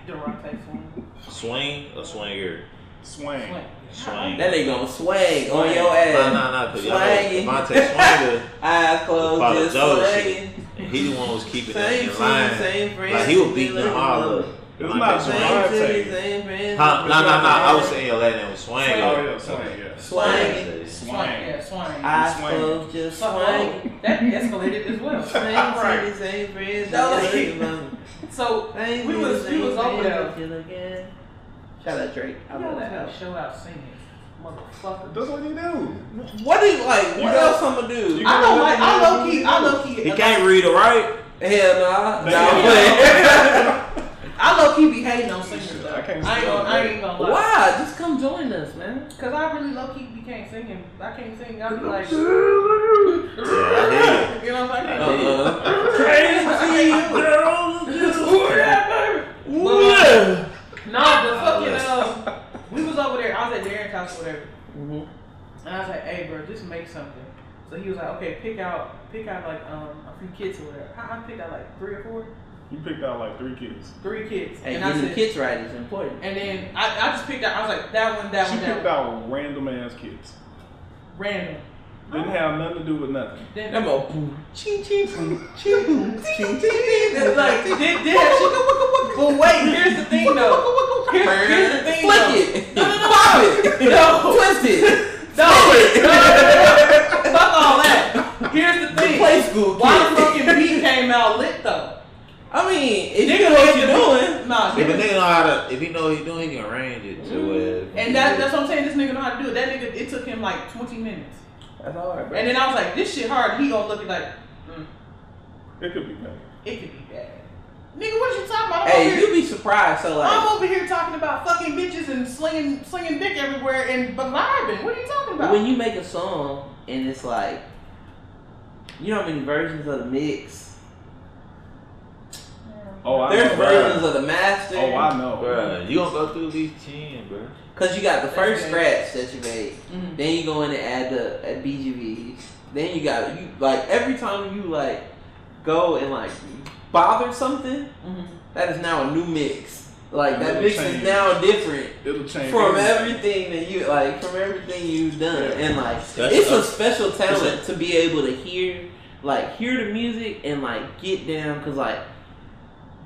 Durante swing. Swing or swinger? Swing. Swing. Swing. That nigga gonna swing on your Nah, ass. nah, nah. Cause y'all Swinging. know Devontae Swinger, Eyes closed, just swinging. And he the one who was keeping that Same in line. same friends. Like he was beating them all up. It's Devontae not Swing. Devontae. Same city, same friends. Huh? No, no, no. I was saying your last name was Swing. Oh yeah, swing. Yeah. Swinging. Swing. Yeah, swing. Eyes Swing. closed, just So, swinging. Oh, that escalated as well. Same city, same friends. No, like- worry about it. So we was we was over friends, there. again. Shout out Drake. I I love that that show out singing, motherfucker. That's what you do. What do you like? You What got- else I'm gonna do? you I know, like I low key, I low key, He can't read or write. Hell nah. Nah, I'm playing. I low key be hating on singers though. I I can't ain't gonna, I ain't gonna lie. Why? Just come join us, man. Cause I really low key became singing. I can't sing. I be like, Yeah, I hear you. you know what I'm saying? Crazy What? No, but fucking uh, we was over there. I was at Darren's house, or whatever, Mhm. and I was like, "Hey, bro, just make something." So he was like, "Okay, pick out, pick out like um a few kids or whatever." I, I picked out like three or four, You picked out like three kids. three kids, Hey, and I getting the said, kids right is important. and then I, I just picked out. I was like, that one, that She one, that picked one, out random ass kids. random. Didn't have nothing to do with nothing. Then Them all boom, ching, ching, boom, ching, boom, ching, ching, ching. It's like, did, did that shit. But wait, here's the thing though. Here's, here's the thing Flick though. it. No, no, no. Pop it. No. Twist it. No, Spin it. no, no, no. Fuck all that. Here's the The thing. play school Why the fucking beat came out lit though? I mean, if you Nigga know what made you're doing. Nah, If a nigga. nigga know how to, if he know what he doing, he can arrange it to where. And that, that's what I'm saying. This nigga know how to do it. That nigga, it took him like 20 minutes. That's all right, bro. And then I was like, this shit hard. He gonna look at like, mm, It could be better. it could be bad. Nigga, what you talking about? I'm, Hey, you here, be surprised. So like, I'm over here talking about fucking bitches and slinging, slinging dick everywhere and but vibing. What are you talking about? when you make a song and it's like, you know how many versions of the mix? Oh, I There's know. versions of the master. Oh, I know. Bruh, you gonna go through these ten, bro? Cause you got the first scratch that you made. Mhm. Then you go in and add the add BGVs. Then you got you like every time you like go and like bother something, Mhm. that is now a new mix. Like that mix change. is now different It'll change from everything. everything that you like from everything you've done. Yeah. And like That's it's a a- special talent it's to be able to hear like hear the music and like get down cause like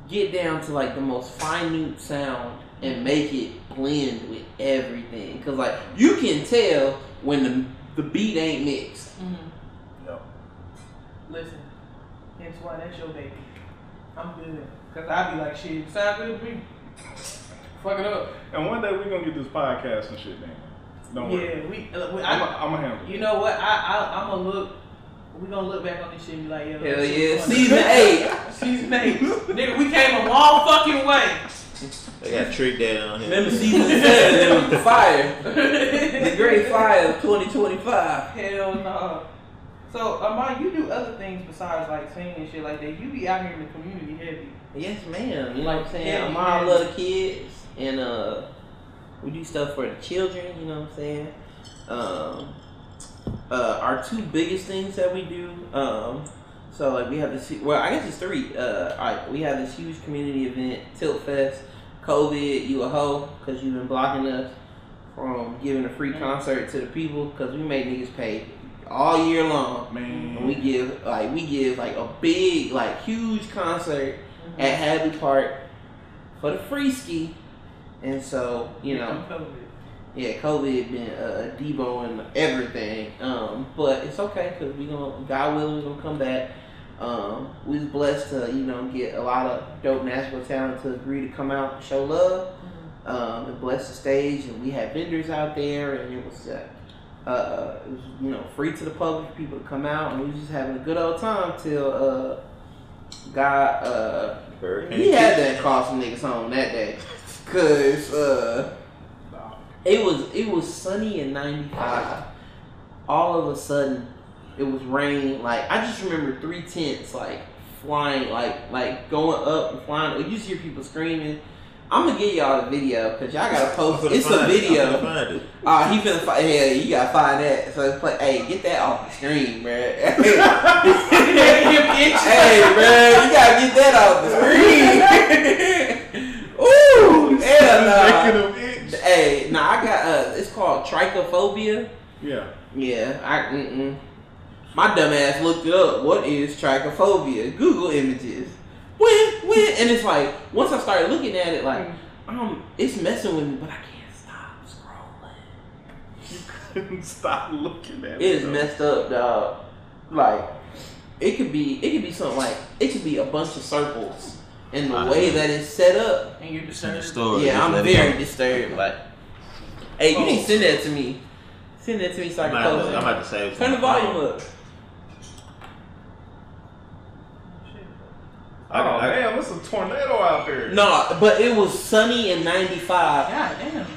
get down to like the most minute sound and make it blend with everything. Cause like you can tell when the the beat ain't mixed. Mhm. No. Listen, hence why that's your baby. I'm good. Cause I be like, shit, sound good to me. Fuck it up. And one day we're gonna get this podcast and shit down. Don't worry. Yeah, we. Uh, we I'm I, gonna handle you know what? I, I I'm gonna look. We gonna look back on this shit and be like, yo, Hell yeah. funny. Season eight. Season eight. Nigga, we came a long fucking way. They got tricked that on here. Remember season seven, it was the fire. The great fire of 2025. Hell no. So, Amar, you do other things besides like singing and shit like that. You be out here in the community heavy. Yes, ma'am. You know what I'm saying? Yeah, I'm love the kids, and uh, we do stuff for the children. You know what I'm saying? Um, uh, our two biggest things that we do. Um, so like we have this. Well, I guess it's three. Uh, right, we have this huge community event, Tilt Fest. COVID, you a hoe, cause you've been blocking us from giving a free concert to the people, cause we made niggas pay all year long. And we give like we give like a big like huge concert at Hadley Park for the free ski, and so you know. yeah COVID been uh, deboing everything, um, but it's okay because we gonna God willing we gonna come back. Um, we was blessed to you know get a lot of dope Nashville talent to agree to come out and show love. Um, and bless the stage. And we had vendors out there, and it was, uh, uh, it was you know free to the public people to come out, and we was just having a good old time till uh, God uh, Hurricane he had to call some niggas home that day, cause uh, it was it was sunny and ninety five. All of a sudden, it was raining. Like I just remember three tents like flying, like like going up and flying. You just hear people screaming. I'm gonna get y'all the video because y'all gotta post. It's a video. It. Ah, uh, he finna find. Hell, you gotta find that. So play. Hey, get that off the screen, man. hey, man, you gotta get that off the screen. Ooh, and, uh, making hell no. Hey, now nah, I got. Uh, it's called trypophobia. Yeah. Yeah. I. Mm-mm. My dumbass looked it up. What is trypophobia? Google images. When when and it's like once I started looking at it, like um, it's messing with me, but I can't stop scrolling. You couldn't stop looking at it. It is though. messed up, dog. Like it could be it could be something like it could be a bunch of circles, and the I way know. that it's set up. And you're It's in the disturbed. store. Yeah, I'm very go. disturbed. Like, hey, you Oh. need to send that to me. Send that to me so I can post it. I'm about to save. Turn the volume up. Oh damn, it's a tornado out there. No, but it was sunny in '95. God damn.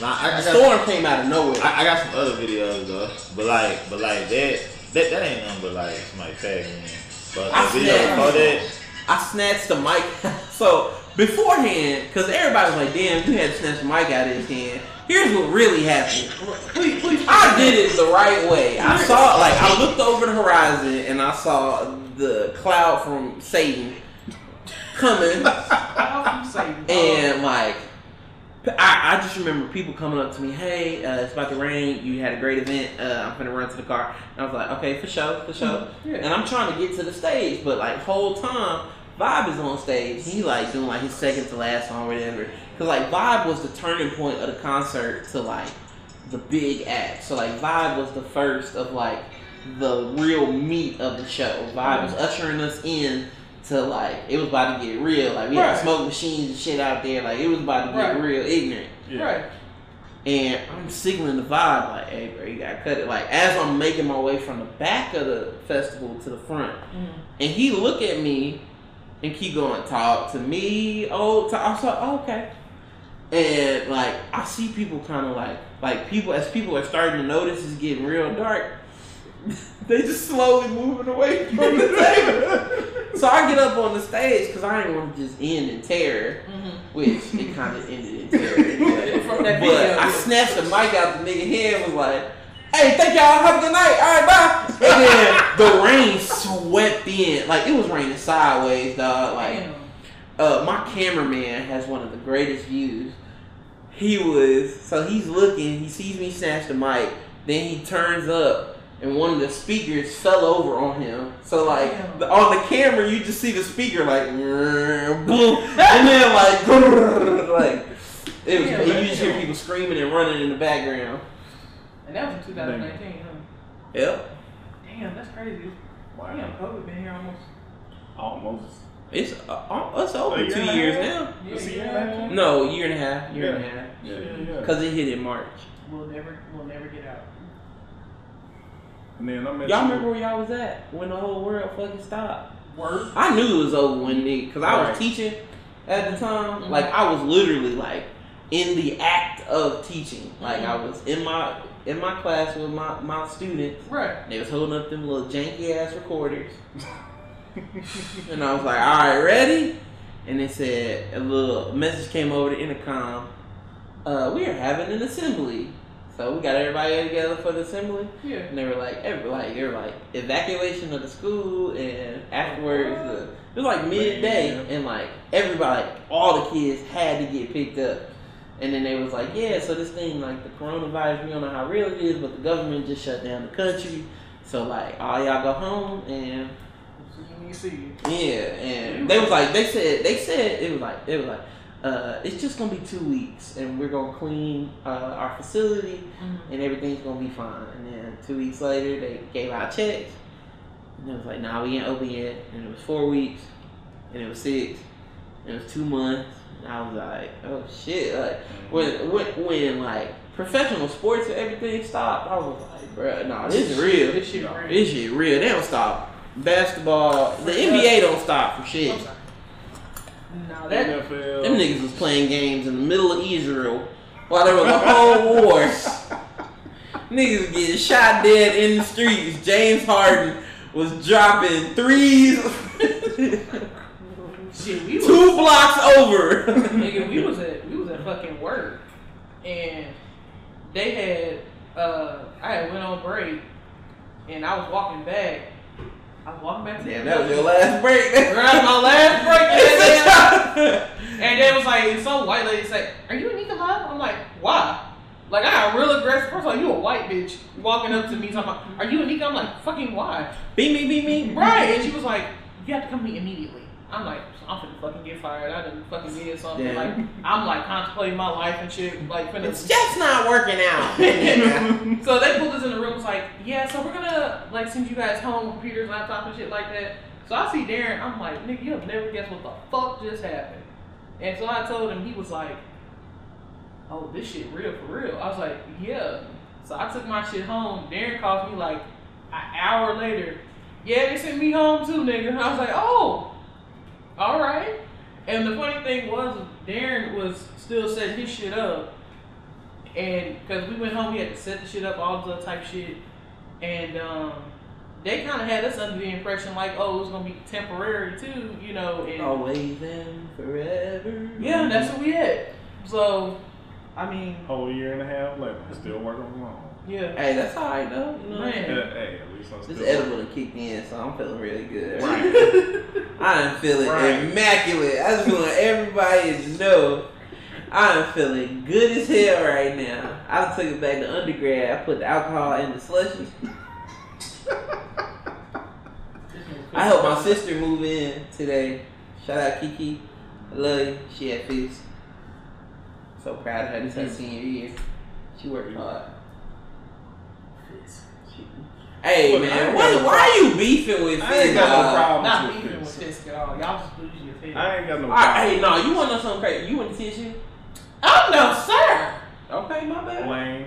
Nah, I, I The got, storm came out of nowhere. I, I got some other videos though, but like, but like that, that, that ain't nothing but like somebody tagged me. in. But I the video snapped. before that, I snatched the mic. so beforehand, because everybody was like, "Damn, you had to snatch the mic out of his hand." Here's what really happened. Please, please. I did it the right way. I saw, like, I looked over the horizon and I saw the cloud from Satan coming. And like, I, I just remember people coming up to me, hey, uh, it's about to rain. You had a great event. Uh, I'm gonna run to the car. And I was like, okay, for sure, for sure. Yeah. And I'm trying to get to the stage, but like whole time, Vibe is on stage. He like doing like his second to last song, or whatever. Cause like Vibe was the turning point of the concert to like the big act. So like Vibe was the first of like the real meat of the show. Vibe was ushering us in to like it was about to get real. Like we had Right. smoke machines and shit out there. Like it was about to get Right. real ignorant. Yeah. Right. And I'm signaling the vibe like, hey bro, you gotta cut it. Like as I'm making my way from the back of the festival to the front, Mm. and he look at me and keep going, talk to me. Oh, talk. I was like, oh, okay. And like I see people kind of like like people as people are starting to notice it's getting real dark. they just slowly moving away from the table. so I get up on the stage because I didn't want to just end in terror, Mm-hmm. which it kind of ended in terror. From that But video. I snatched the mic out the nigga hand was like, hey, thank y'all, have a good night. All right, bye. And then the rain swept in. Like it was raining sideways, dog. Like uh, my cameraman has one of the greatest views. He was so he's looking, he sees me snatch the mic, then he turns up and one of the speakers fell over on him. So like the, on the camera you just see the speaker like boom and then like like it was Damn, you just hear people screaming and running in the background. And that was in 2019, huh? Yep. Damn, that's crazy. Wow. Damn, COVID been here almost. Almost. It's uh, uh, it's over A year two years half? now. Yeah, It's a year yeah, and a half? No, year and a half, year and a half. Yeah, yeah, yeah. Cause it hit in March. We'll never, we'll never get out. And then I met Y'all you. remember where y'all was at when the whole world fucking stopped? Word. I knew it was over when they, cause I was teaching at the time. Mhm. Like I was literally like in the act of teaching. Like I was in my in my class with my my students. Right. They was holding up them little janky ass recorders, and I was like, "All right, ready?" And they said a little message came over the intercom. Uh, we are having an assembly, so we got everybody together for the assembly. Yeah. And they were like, every, like they were like evacuation of the school, and afterwards, the, it was like midday, Yeah. and like everybody, like, all the kids had to get picked up. And then they was like, yeah, so this thing, like the coronavirus, we don't know how real it is, but the government just shut down the country. So like, all y'all go home, and So you need to see you. yeah, and they was like, they said, they said it was like, it was like, uh, it's just gonna be two weeks, and we're gonna clean uh, our facility, and everything's gonna be fine. And then two weeks later, they gave out checks, and it was like, nah, we ain't open yet. And it was four weeks, and it was six, and it was two months. And I was like, oh shit! Like when when when like professional sports and everything stopped, I was like, bruh, nah, this is real. This shit real. This shit real. They don't stop. Basketball, the NBA don't stop for shit. Nah, that. NFL. Them niggas was playing games in the middle of Israel while there was a whole war. niggas getting shot dead in the streets. James Harden was dropping threes Shit, we was. two blocks over. nigga, we was at we was at fucking work, and they had uh I had went on break, and I was walking back. I was walking back to Damn, the that was your last break. Right, my last break, and then, it was like some white lady say, "Are you of love?" I'm like, "Why?" Like I got real aggressive. First of all, you a white bitch walking up to me talking about, "Are you a Anika?" I'm like, "Fucking why?" Beat me, beat me. Right? And she was like, "You have to come to me immediately." I'm like, "I'm finna fucking get fired. I didn't fucking did something." Like I'm like contemplating my life and shit. Like finna. It's just not working out. so they pulled us in the room. Was like, "Yeah, so we're gonna like send you guys home, computers, laptop, and shit like that." So I see Darren. I'm like, "Nigga, you'll never guess what the fuck just happened." And so I told him. He was like, "Oh, this shit real for real." I was like, "Yeah." So I took my shit home. Darren calls me like an hour later. Yeah, they sent me home too, nigga. And I was like, "Oh, all right." And the funny thing was, Darren was still setting his shit up, and because we went home, we had to set the shit up, all the type shit, and um, they kind of had us under the impression like, oh, it was gonna be temporary too, you know, and Always and forever. yeah, that's what we had. So, I mean, Whole year and a half later, still working from home. yeah, Hey, that's alright though. You know what I'm Man. Yeah, hey, at least I'm still. This edible done kicked in, so I'm feeling really good. Right. I am feeling Right. immaculate. I just want everybody to know I am feeling good as hell right now. I took it back to undergrad. I put the alcohol in the slushy. I helped my sister move in today. Shout out Kiki. I love you. She had fits. So proud of her. This is her senior year. She worked hard. She- Hey Look, man, ain't why, why are you beefing with I ain't got no dog? problem not with beefing with this at all. Y'all just lose your face. I ain't got no All right, hey, problem. no, you want to know something crazy? You went to TSU? Oh no, sir. Okay, my bad. Lame.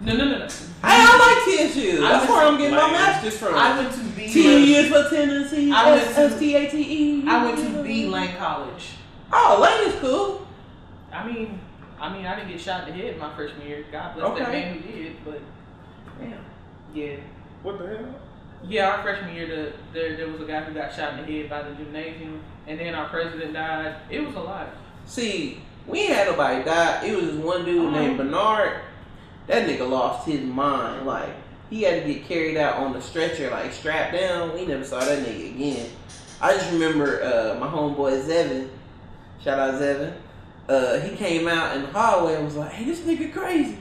No, no, no, no. Hey, I like TSU. I That's where I'm to- getting my master's from. I went to B. T is for Tennessee. I went to- S T A T E. I went to B Lane College. Oh, Lane is cool. I mean, I mean, I didn't get shot in the head my freshman year. God bless that man who did, but Damn. yeah. What the hell? Yeah, our freshman year, the, there there was a guy who got shot in the head by the gymnasium, and then our president died. It was a lot. See, we ain't had nobody die. It was this one dude Uh-huh. named Bernard. That nigga lost his mind. Like, he had to get carried out on the stretcher, like strapped down. We never saw that nigga again. I just remember uh, my homeboy Zevin. Shout out Zevin. Uh, he came out in the hallway and was like, "Hey, this nigga crazy."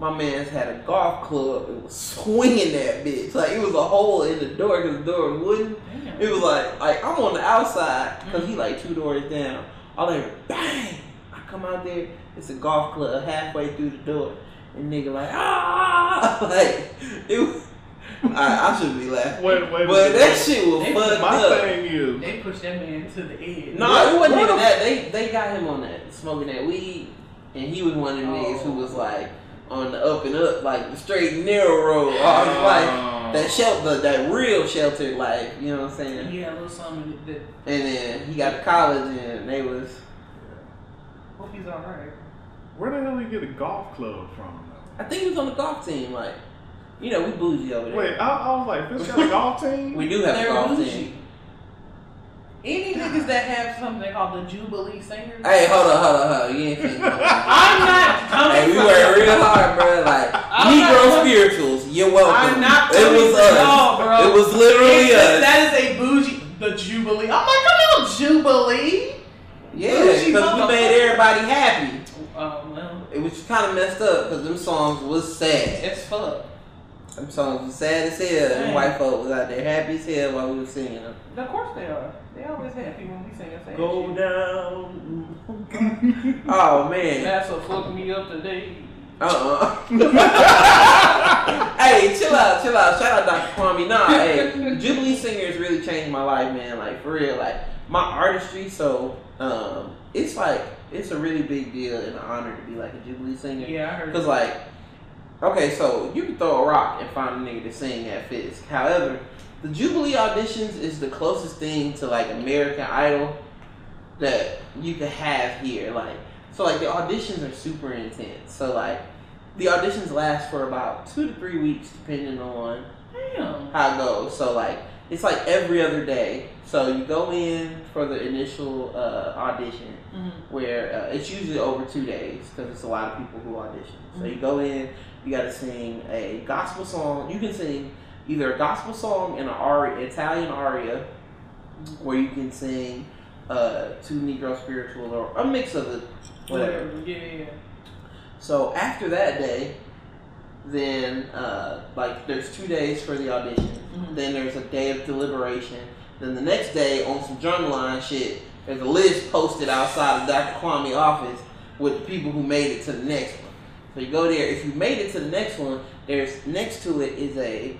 My man's had a golf club and was swinging that bitch. Like it was a hole in the door because the door was wooden. Damn. It was like like I'm on the outside because he like two doors down. All I hear bang. I come out there. It's a golf club halfway through the door, and nigga like ah like it. Was, I, I shouldn't be laughing, Wait, wait. but wait, that wait. shit was They- fucked My up. thing is, They pushed that man to the edge. No, What- it wasn't what even that. They they got him on that smoking that weed, and he was one of them niggas who was like on the up and up, like the straight and narrow road. I was like uh, that shelter, that real sheltered life. You know what I'm saying? Yeah, a little something that. And then he got to college, and they was Hope he's all right. Where the hell did he get a golf club from? I think he was on the golf team. Like, you know, we bougie over there. Wait, I, I was like, this got a golf team? we do have a They're golf bougie. team. Any niggas that have something called the Jubilee Singers. Hey, hold on, hold on, hold on. You ain't. I'm not coming Hey, we from worked real hard, bro. Like I'm Negro coming- spirituals, you're welcome. I'm not It coming was for us. y'all, bro. It was literally It's- us. That is a bougie. The Jubilee. I'm like, come on, Jubilee. Yeah, because we made everybody happy. Oh well, It was kind of messed up because them songs was sad. it's fuck. Them songs was sad as hell. Them Dang. white folk was out there happy as hell while we were singing them. Of course they are. They always happy when we sing a sad Go shit. down. oh man. That's what fucked me up today. Uh uh hey, chill out, chill out. Shout out Dr. Kwami. Nah, hey, Jubilee Singers really changed my life, man. Like for real, like my artistry. So um, it's like it's a really big deal and an honor to be like a Jubilee singer. Yeah, I heard. Cause like, okay, so you can throw a rock and find a nigga to sing at Fisk. However, the Jubilee auditions is the closest thing to like American Idol that you can have here. Like, so like the auditions are super intense. So like, the auditions last for about two to three weeks, depending on Damn. how it goes. So like, it's like every other day. So you go in for the initial uh, audition Mhm. where uh, it's usually over two days because it's a lot of people who audition. So you go in, you got to sing a gospel song. You can sing either a gospel song and an aria, Italian aria, or you can sing uh, two Negro spiritual or a mix of it, whatever. Yeah, yeah, yeah. So after that day, then uh, like there's two days for the audition. Mhm. Then there's a day of deliberation. Then the next day on some drumline shit, there's a list posted outside of Dr. Kwami office with the people who made it to the next one. So you go there. If you made it to the next one, there's next to it is a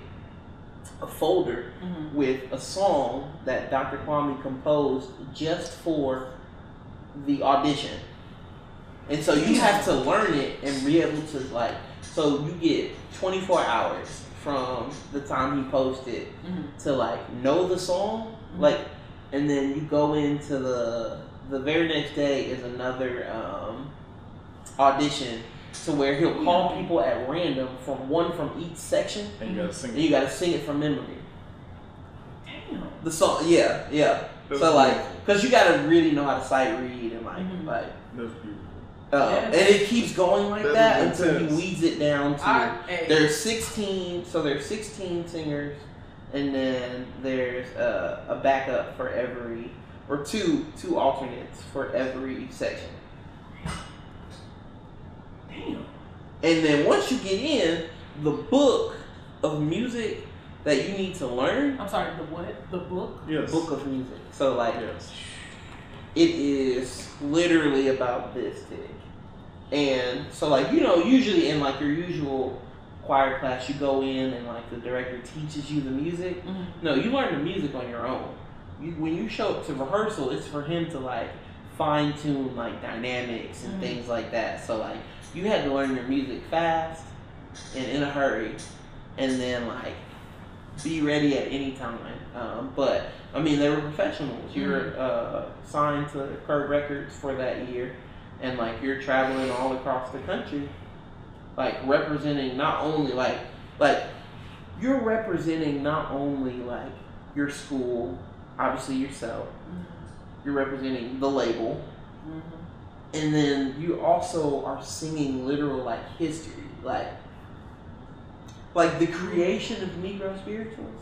a folder Mhm. with a song that Dr. Kwami composed just for the audition. And so you have to learn it and be able to like so you get 24 hours from the time he posted Mhm. to like know the song Mhm. like and then you go into the the very next day is another um, audition to where he'll call people at random from one from each section And you gotta sing and you gotta sing it from memory Damn. the song yeah yeah That's so like because you gotta really know how to sight read and like Mhm. like That's beautiful. Uh, Yeah. and it keeps going like That's that until he intense. weeds it down to I, there's 16 so there's 16 singers and then there's uh, a backup for every or two two alternates for every section damn. and then once you get in the book of music that you need to learn I'm sorry. The what? The book? Yes. book of music so like Yes. It is literally about this thick. And so like, you know, usually in like your usual choir class you go in and like the director teaches you the music. Mhm. No, you learn the music on your own. You when you show up to rehearsal, it's for him to like fine tune like dynamics and Mhm. things like that. So like you had to learn your music fast and in a hurry and then like be ready at any time. Um, but I mean, they were professionals. You're uh, signed to Curb Records for that year, and like you're traveling all across the country, like representing not only like like you're representing not only like your school, obviously yourself. You're representing the label, Mhm. and then you also are singing literal like history, like like the creation of Negro spirituals.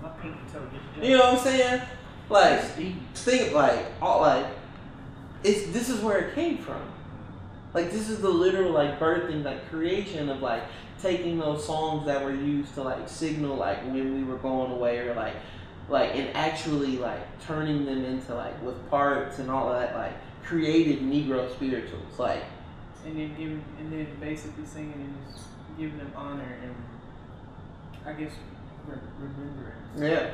Damn, my pinky toe just You know what I'm saying? Like That's deep. think like all like it's this is where it came from. Like this is the literal like birthing like creation of like taking those songs that were used to like signal like when we were going away or like like and actually like turning them into like with parts and all that like created Negro spirituals like And then giving, and then basically singing and just giving them honor and I guess re- remembrance. Yeah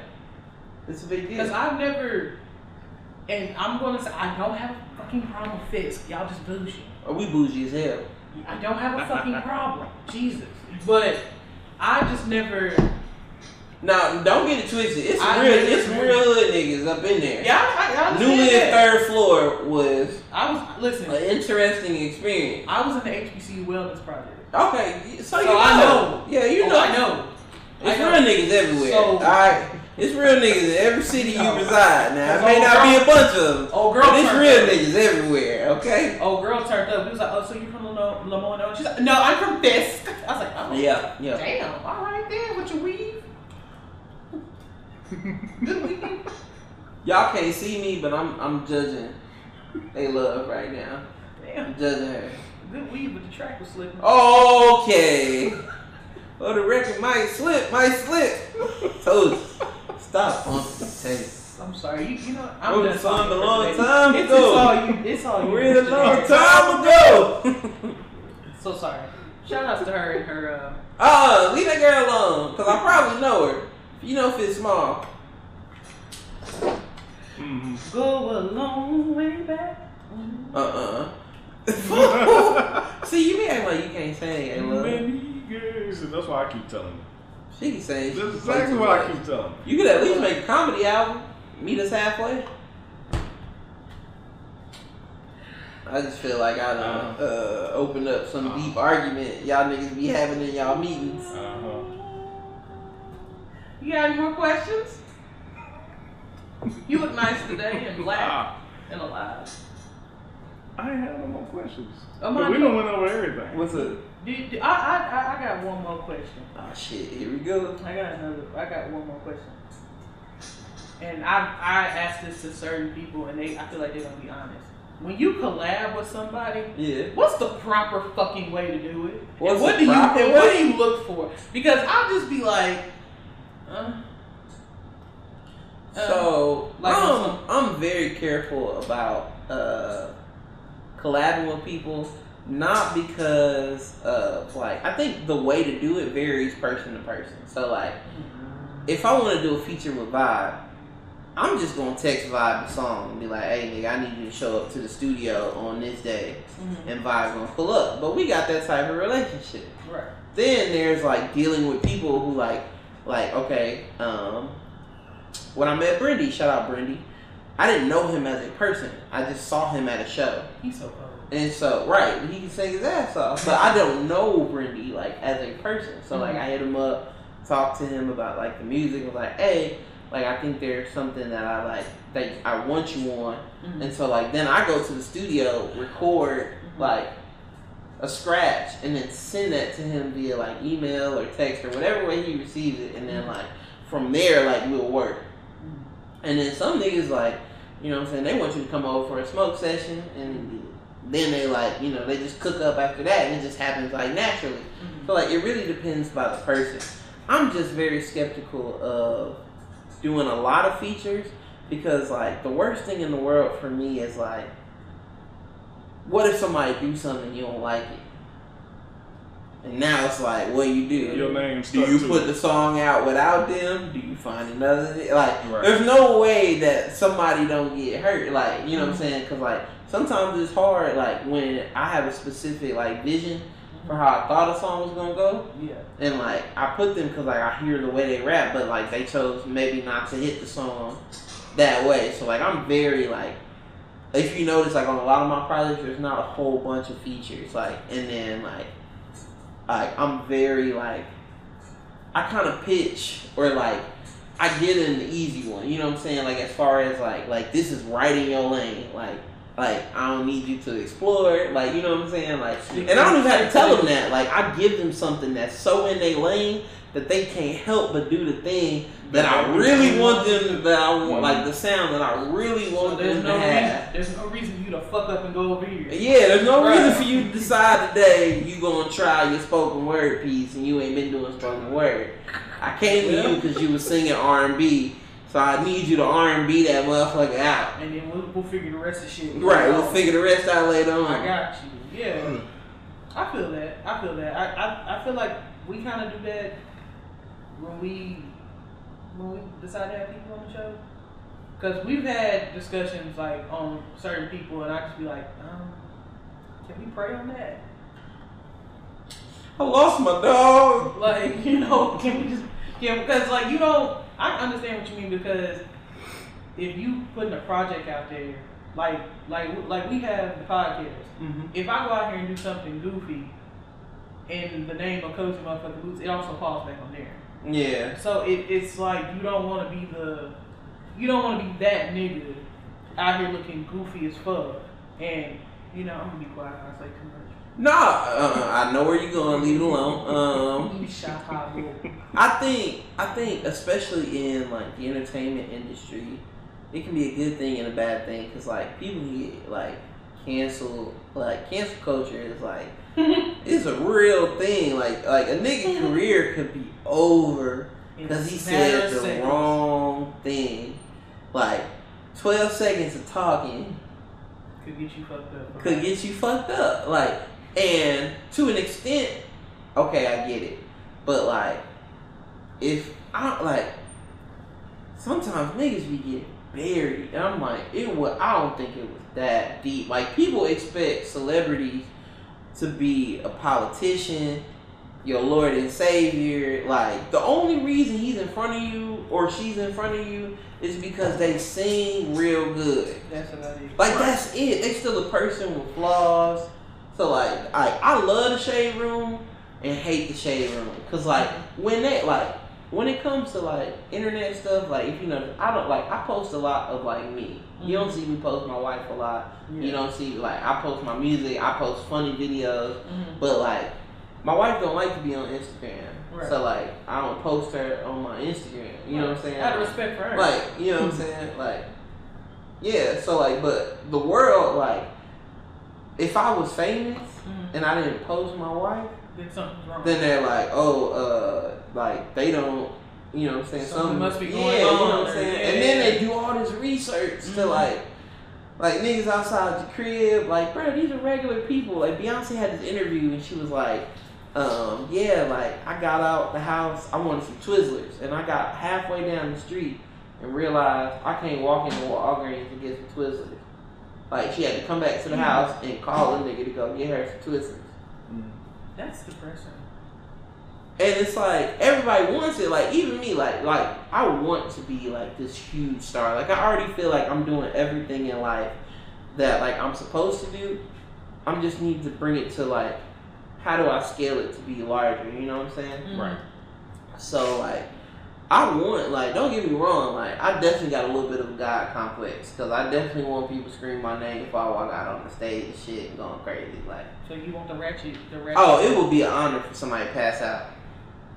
it's a big deal. Because. I've never, and I'm gonna say I don't have a fucking problem with Fisk. Y'all just bougie. Are we bougie as hell? I don't have a fucking problem. Jesus. But I just never. Now don't get it twisted. It's I real. never- It's real hood niggas up in there. Yeah, I, I, I Newly understand at that. third floor was I was listen. an interesting experience. I was in the HBCU Wellness Project. Okay, so, So you know. I know. Yeah, you Oh, know. I know. It's real niggas everywhere. So- Alright? It's real niggas in every city you reside now. It may not be a bunch of them. Old girl But it's real up. niggas everywhere, okay? Old girl turned up. He was like, "Oh, so you from Lamo- Lamona?" She's like, "No, I'm from Fisk." I was like, "Oh, Yeah, yeah. damn. All right then, with your weave." Good weave. Y'all can't see me, but I'm I'm judging they love right now. Damn. I'm judging her. Good weave, but the track was slipping. Okay. Oh, the record might slip, might slip. Told you. Stop on the tape. I'm sorry. You, you know, I'm Wrote the song a long time it's, ago. It's all you. It's all you. Real Mr. long time ago. So sorry. Shout outs to her and her. Uh, Ah, leave that girl alone, cause I probably know her. You know if it's small. Mm-hmm. go a long way back. Uh uh See, you be acting like you can't sing, hey, love. Many years. And that's why I keep telling you. She can sing. That's She exactly plays what I keep telling you. You could at least make a comedy album. Meet us halfway. I just feel like I done uh, opened up some deep argument y'all niggas be having in y'all meetings. Uh-huh. You got any more questions? You look nice today and black Ah, and alive. I ain't have no more questions. Oh, we God. don't went over everything. What's up? Do, do, I, I, I- got one more question. Oh shit, here we go. I got another. I got one more question. And I I asked this to certain people, and they I feel like they're gonna be honest. when you collab with somebody, Yeah. what's the proper fucking way to do it? What's and what do you and what do you look for? Because I'll just be like, uh, uh, So like I'm, I'm very careful about uh, collabing with people, not because of like I think the way to do it varies person to person. So like if I want to do a feature with Vibe, I'm just gonna text Vibe the song and be like, "Hey nigga, I need you to show up to the studio on this day," Mhm. and Vibe gonna pull up. But we got that type of relationship. right. Then there's like dealing with people who like like okay, um when I met Brindy, shout out Brindy, I didn't know him as a person. I just saw him at a show. He's so cold. And so right, he can sing his ass off. But I don't know Brindy like as a person. So like I mm-hmm. hit him up, talked to him about like the music, was like, hey, like I think there's something that I like that I want you on. Mhm. And so like then I go to the studio, record mm-hmm. like a scratch, and then send that to him via like email or text or whatever way he receives it, and then mm-hmm. like from there like we'll work. And then some niggas like, you know what I'm saying, they want you to come over for a smoke session and then they like, you know, they just cook up after that and it just happens like naturally. Mhm. So like it really depends by the person. I'm just very skeptical of doing a lot of features because like the worst thing in the world for me is like what if somebody do something and you don't like it? And now it's like, what do you do? Your name Do you put it. the song out without them? Do you find another? Like, Right. there's no way that somebody don't get hurt. Like, you know what I'm saying? Because like sometimes it's hard. Like when I have a specific like vision for how I thought a song was gonna go, Yeah. and like I put them because like I hear the way they rap, but like they chose maybe not to hit the song that way. So like I'm very like. If you notice, like on a lot of my projects, there's not a whole bunch of features. Like, and then like like I'm very like I kind of pitch or like I get in the easy one. You know what I'm saying? Like as far as like like this is right in your lane. Like like I don't need you to explore. Like you know what I'm saying? Like and I don't even have to tell them that. Like I give them something that's so in their lane that they can't help but do the thing that I really want them that I want like the sound that I really want there's them no to have. reason. There's no reason for you to fuck up and go over here. Yeah, there's no Right. reason for you to decide today you gonna try your spoken word piece and you ain't been doing spoken word. I came to you because you was singing R and B, so I need you to R and B that motherfucker out. And then we'll, we'll figure the rest of shit. Right, we'll figure the rest out later on. I got you. Yeah. I feel that. I feel that. I, I, I feel like we kind of do that when we when we decide to have people on the show. Because we've had discussions like on certain people, and I just be like, um, can we pray on that? I lost my dog. Like, you know, can we just can because like you don't I understand what you mean because if you putting a project out there, like like like we have the podcast. Mm-hmm. If I go out here and do something goofy in the name of Cozy Motherfucking Boots, it also falls back on there. Yeah. So it, it's like you don't want to be the you don't want to be that nigga out here looking goofy as fuck. And you know, I'm gonna be quiet. I say too Nah, uh, I know where you're going. Leave it alone. Um, You shot. I think I think especially in like the entertainment industry, it can be a good thing and a bad thing because like people get like canceled. Like cancel culture is like it's a real thing. Like like a nigga career could be over because he It's a matter said the seconds. wrong thing. Like twelve seconds of talking Could get you fucked up. could get you fucked up. Like, and to an extent, okay, I get it. But like, if I like, sometimes niggas be getting buried, and I'm like, it was. I don't think it was that deep. Like, people expect celebrities to be a politician. Your Lord and Savior, like the only reason he's in front of you or she's in front of you is because they sing real good. That's about it. Like that's it. They still a person with flaws. So like, I I love the shade room and hate the shade room because like when they like when it comes to like internet stuff, like if you know, I don't like I post a lot of like me. You don't see me post my wife a lot. You don't see like I post my music. I post funny videos, Mhm. but like my wife don't like to be on Instagram. Right. So like I don't post her on my Instagram. You know what I'm saying? Out of respect for her. Like, you know what I'm saying? Like, yeah. So like, but the world like, if I was famous Mhm. and I didn't post my wife, Then something's wrong. then they're like, oh, uh, like they don't, you know what I'm saying? Something must be yeah, going you know on, what I'm saying? or- And then they do all this research to Mhm. like, like niggas outside the crib, like, bro, these are regular people. Like Beyonce had this interview and she was like, um, yeah, like I got out the house, I wanted some Twizzlers, and I got halfway down the street and realized I can't walk into Walgreens and get some Twizzlers. Like she had to come back to the house and call a nigga to go get her some Twizzlers. That's depressing. And it's like everybody wants it. Like even me, like like I want to be like this huge star. Like I already feel like I'm doing everything in life that like I'm supposed to do. I'm just need to bring it to like how do I scale it to be larger? You know what I'm saying? Mhm. Right. So like I want like don't get me wrong. Like I definitely got a little bit of a god complex because I definitely want people to scream my name if I walk out on the stage and shit going crazy. Like So you want the ratchet, the ratchet? Oh, it would be an honor for somebody to pass out,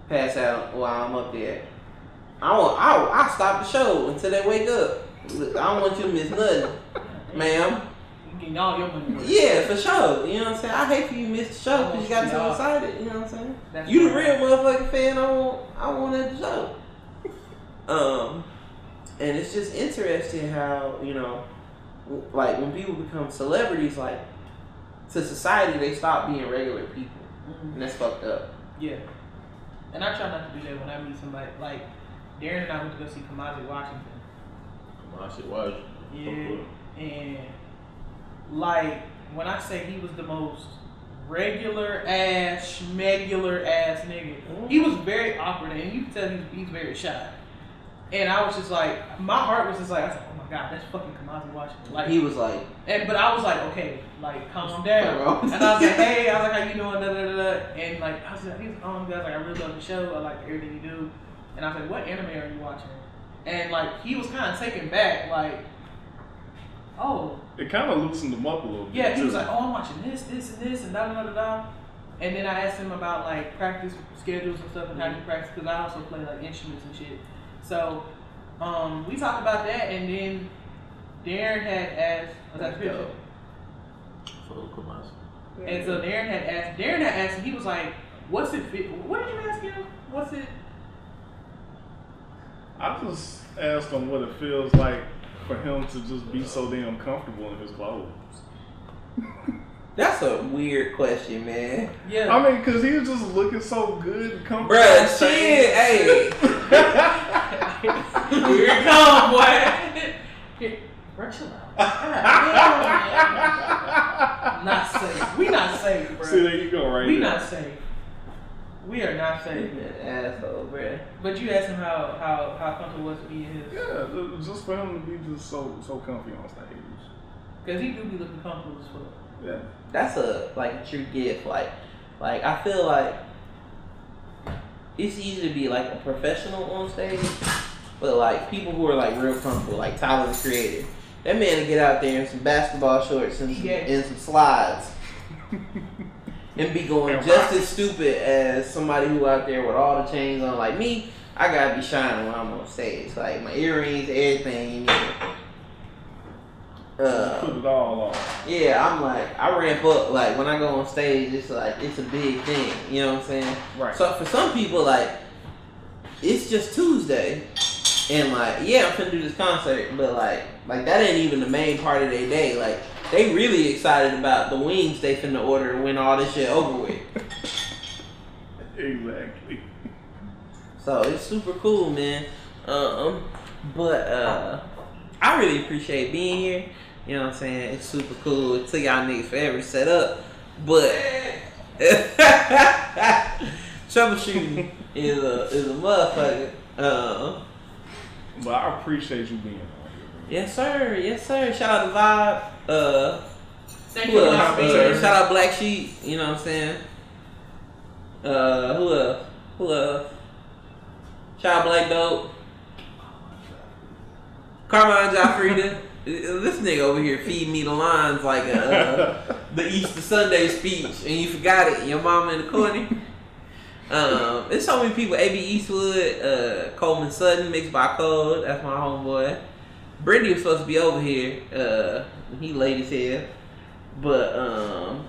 pass out while I'm up there. I want, I, I stop the show until they wake up. I don't want you to miss nothing, ma'am. Getting all your money. Yeah, for sure. You know what I'm saying? I hate for you to miss the show because you got too excited. You know what I'm saying? That's You the real motherfucking fan. I want, I want at the show. Um, and it's just interesting how you know, like when people become celebrities, like to society, they stop being regular people, Mhm. and that's fucked up. Yeah. And I try not to do that when I meet somebody. Like Darren and I went to go see Kamasi Washington. Come on, shit, watch. Yeah. And like when I say he was the most regular ass, schmegular ass nigga, he was very awkward and you can tell he's, he's very shy. And I was just like, my heart was just like, I was like, oh my god, that's fucking Kamasi Washington. Like, he was like, and but I was like, okay, like calm down. Bro. and I was like, hey, I was like, how you doing? Da, da, da, da. And like, I was like, he's um, I was like, I really love the show. I like everything you do. And I was like, what anime are you watching? And like, he was kind of taken back, like, oh, It kind of loosened him up a little bit. yeah. He was like, oh, I'm watching this, this, and this, and da da da da. And then I asked him about like practice schedules and stuff and how you practice because I also play like instruments and shit. So um, we talked about that, and then Darren had asked, was that the picture? So, come on. And so Darren had asked, Darren had asked, he was like, "What's it? Fit? What did you ask him? What's it? I just asked him what it feels like for him to just be so damn comfortable in his clothes. that's a weird question, man. Yeah, I mean, cause he was just looking so good and comfortable. Bruh, on shit, hey. here it come, boy. Here, bro, chill out. God damn, not safe. We not safe, bro. See, there you go, right we there. not safe. We are not safe. asshole, bruh. But you asked him how how how comfortable was to be in his, Yeah, just for him to be just so so comfy on stage. because he do be looking comfortable as fuck. Yeah. That's a like a true gift. Like, like I feel like it's easy to be like a professional on stage, but like people who are like real comfortable, like Tyler the Creator, that man to get out there in some basketball shorts and some, Yeah. and some slides and be going And just rock. as stupid as somebody who out there with all the chains on. Like me, I gotta be shining when I'm on stage. Like my earrings, everything. You know. Uh, Put it all on. yeah, I'm like I ramp up like when I go on stage. It's like it's a big thing. You know what I'm saying? Right. So for some people, like it's just Tuesday, and like yeah, I'm finna do this concert, but like like that ain't even the main part of their day. Like they really excited about the wings they finna order when all this shit over with. exactly. So it's super cool, man. Um, but uh, I really appreciate being here. You know what I'm saying? It's super cool. It took y'all niggas forever to set up, but troubleshooting is a is a motherfucker. Uh, But I appreciate you being on here. yes sir, yes sir. Shout out to Vibe. Uh, Thank who you for else? Uh, shout out Black Sheep. You know what I'm saying? Uh, who else? Who else? Shout out Black Dope. Carmine Joffrida. this nigga over here feeding me the lines like a, uh, the Easter Sunday speech, and you forgot it. Your mama in the corner. Um, there's so many people. AB Eastwood, uh, Coleman Sutton, mixed by Code. That's my homeboy. Brittany was supposed to be over here. Uh, he late as hell. But um,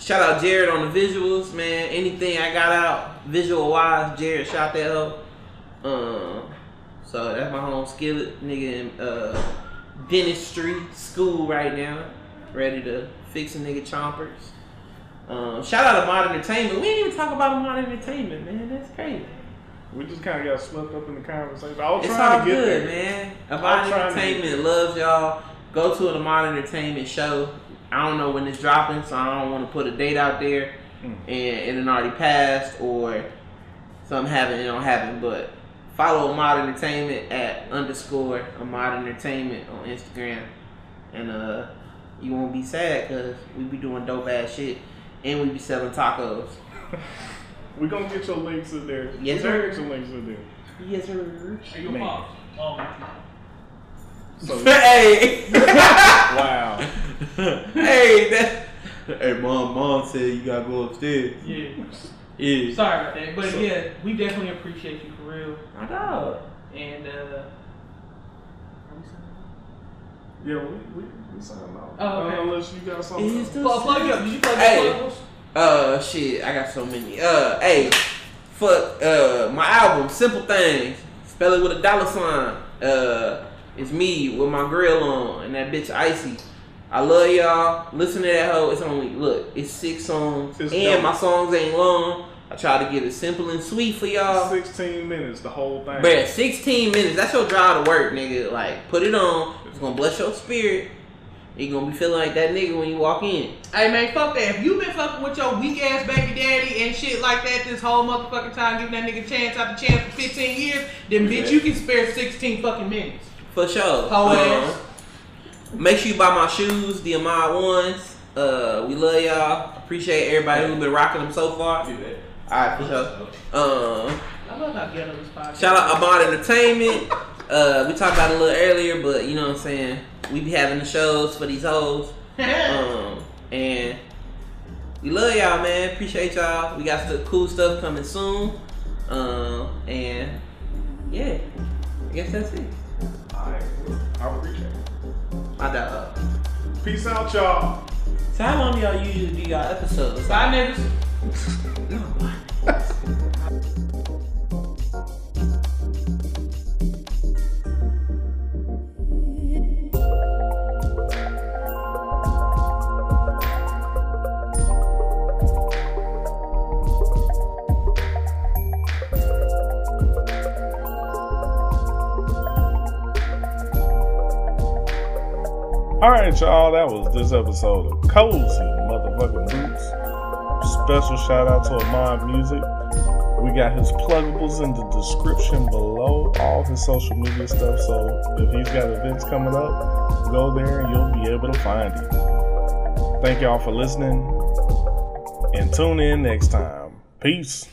shout out Jared on the visuals, man. Anything I got out visual wise, Jared shot that up. Um, so that's my home skillet nigga in uh, dentistry school right now, ready to fix a nigga chompers. Um, shout out to Modern Entertainment. We didn't even talk about Modern Entertainment, man. That's crazy. We just kind of got swept up in the conversation. I was It's trying all to get good, there. man. Modern Entertainment loves y'all. Go to a Modern Entertainment show. I don't know when it's dropping, so I don't want to put a date out there Mm. and it already passed or something happened, it don't happen. But follow Modern Entertainment at underscore a Modern Entertainment on Instagram, and uh, you won't be sad because we be doing dope ass shit and we be selling tacos. We gonna get your links in there. Yes, we sir. gonna get your links in there. Yes, sir. Are you a Man. pop? Oh, So hey. wow. hey, that. Hey, mom, mom said you gotta go upstairs. yeah. Yeah. Sorry about that, but So- yeah, we definitely appreciate you for real. My dog. And uh, Yeah, we we, we signed off. Oh, okay. Uh, unless you got something. Is else. plug, plug it up. Did you plug Hey. your pluggables? Uh, shit, I got so many. Uh, hey, fuck, uh, my album, Simple Things. Spell it with a dollar sign. Uh, it's me with my grill on and that bitch Icy. I love y'all. Listen to that hoe. It's only, look, it's six songs. It's and dope. my songs ain't long. I try to get it simple and sweet for y'all. 16 minutes, the whole thing. Bruh, 16 minutes. That's your drive to work, nigga. Like, put it on. It's gonna bless your spirit. You gonna be feeling like that nigga when you walk in. Hey man, fuck that. If you been fucking with your weak ass baby daddy and shit like that this whole motherfucking time, giving that nigga chance after chance for 15 years, then bitch, you can spare 16 fucking minutes. For sure. Hoe uh-huh. ass. Make sure you buy my shoes, the Ahmad ones. Uh, we love y'all. Appreciate everybody who's been rocking them so far. Do that. Alright, for sure. Um, I love how ghetto this podcast. shout out Ahmad Entertainment. Uh, we talked about it a little earlier, but you know what I'm saying. We be having the shows for these hoes. Um, and we love y'all, man. Appreciate y'all. We got some cool stuff coming soon. Um, and yeah, I guess that's it. Alright, well, I appreciate it. My dog. Peace out, y'all. So how long do y'all usually do y'all episodes? Bye niggas. Alright, y'all, that was this episode of Cozy Motherfucking Boots. Special shout out to Ahmad Music. We got his pluggables in the description below, all his social media stuff. So if he's got events coming up, go there and you'll be able to find him. Thank y'all for listening and tune in next time. Peace.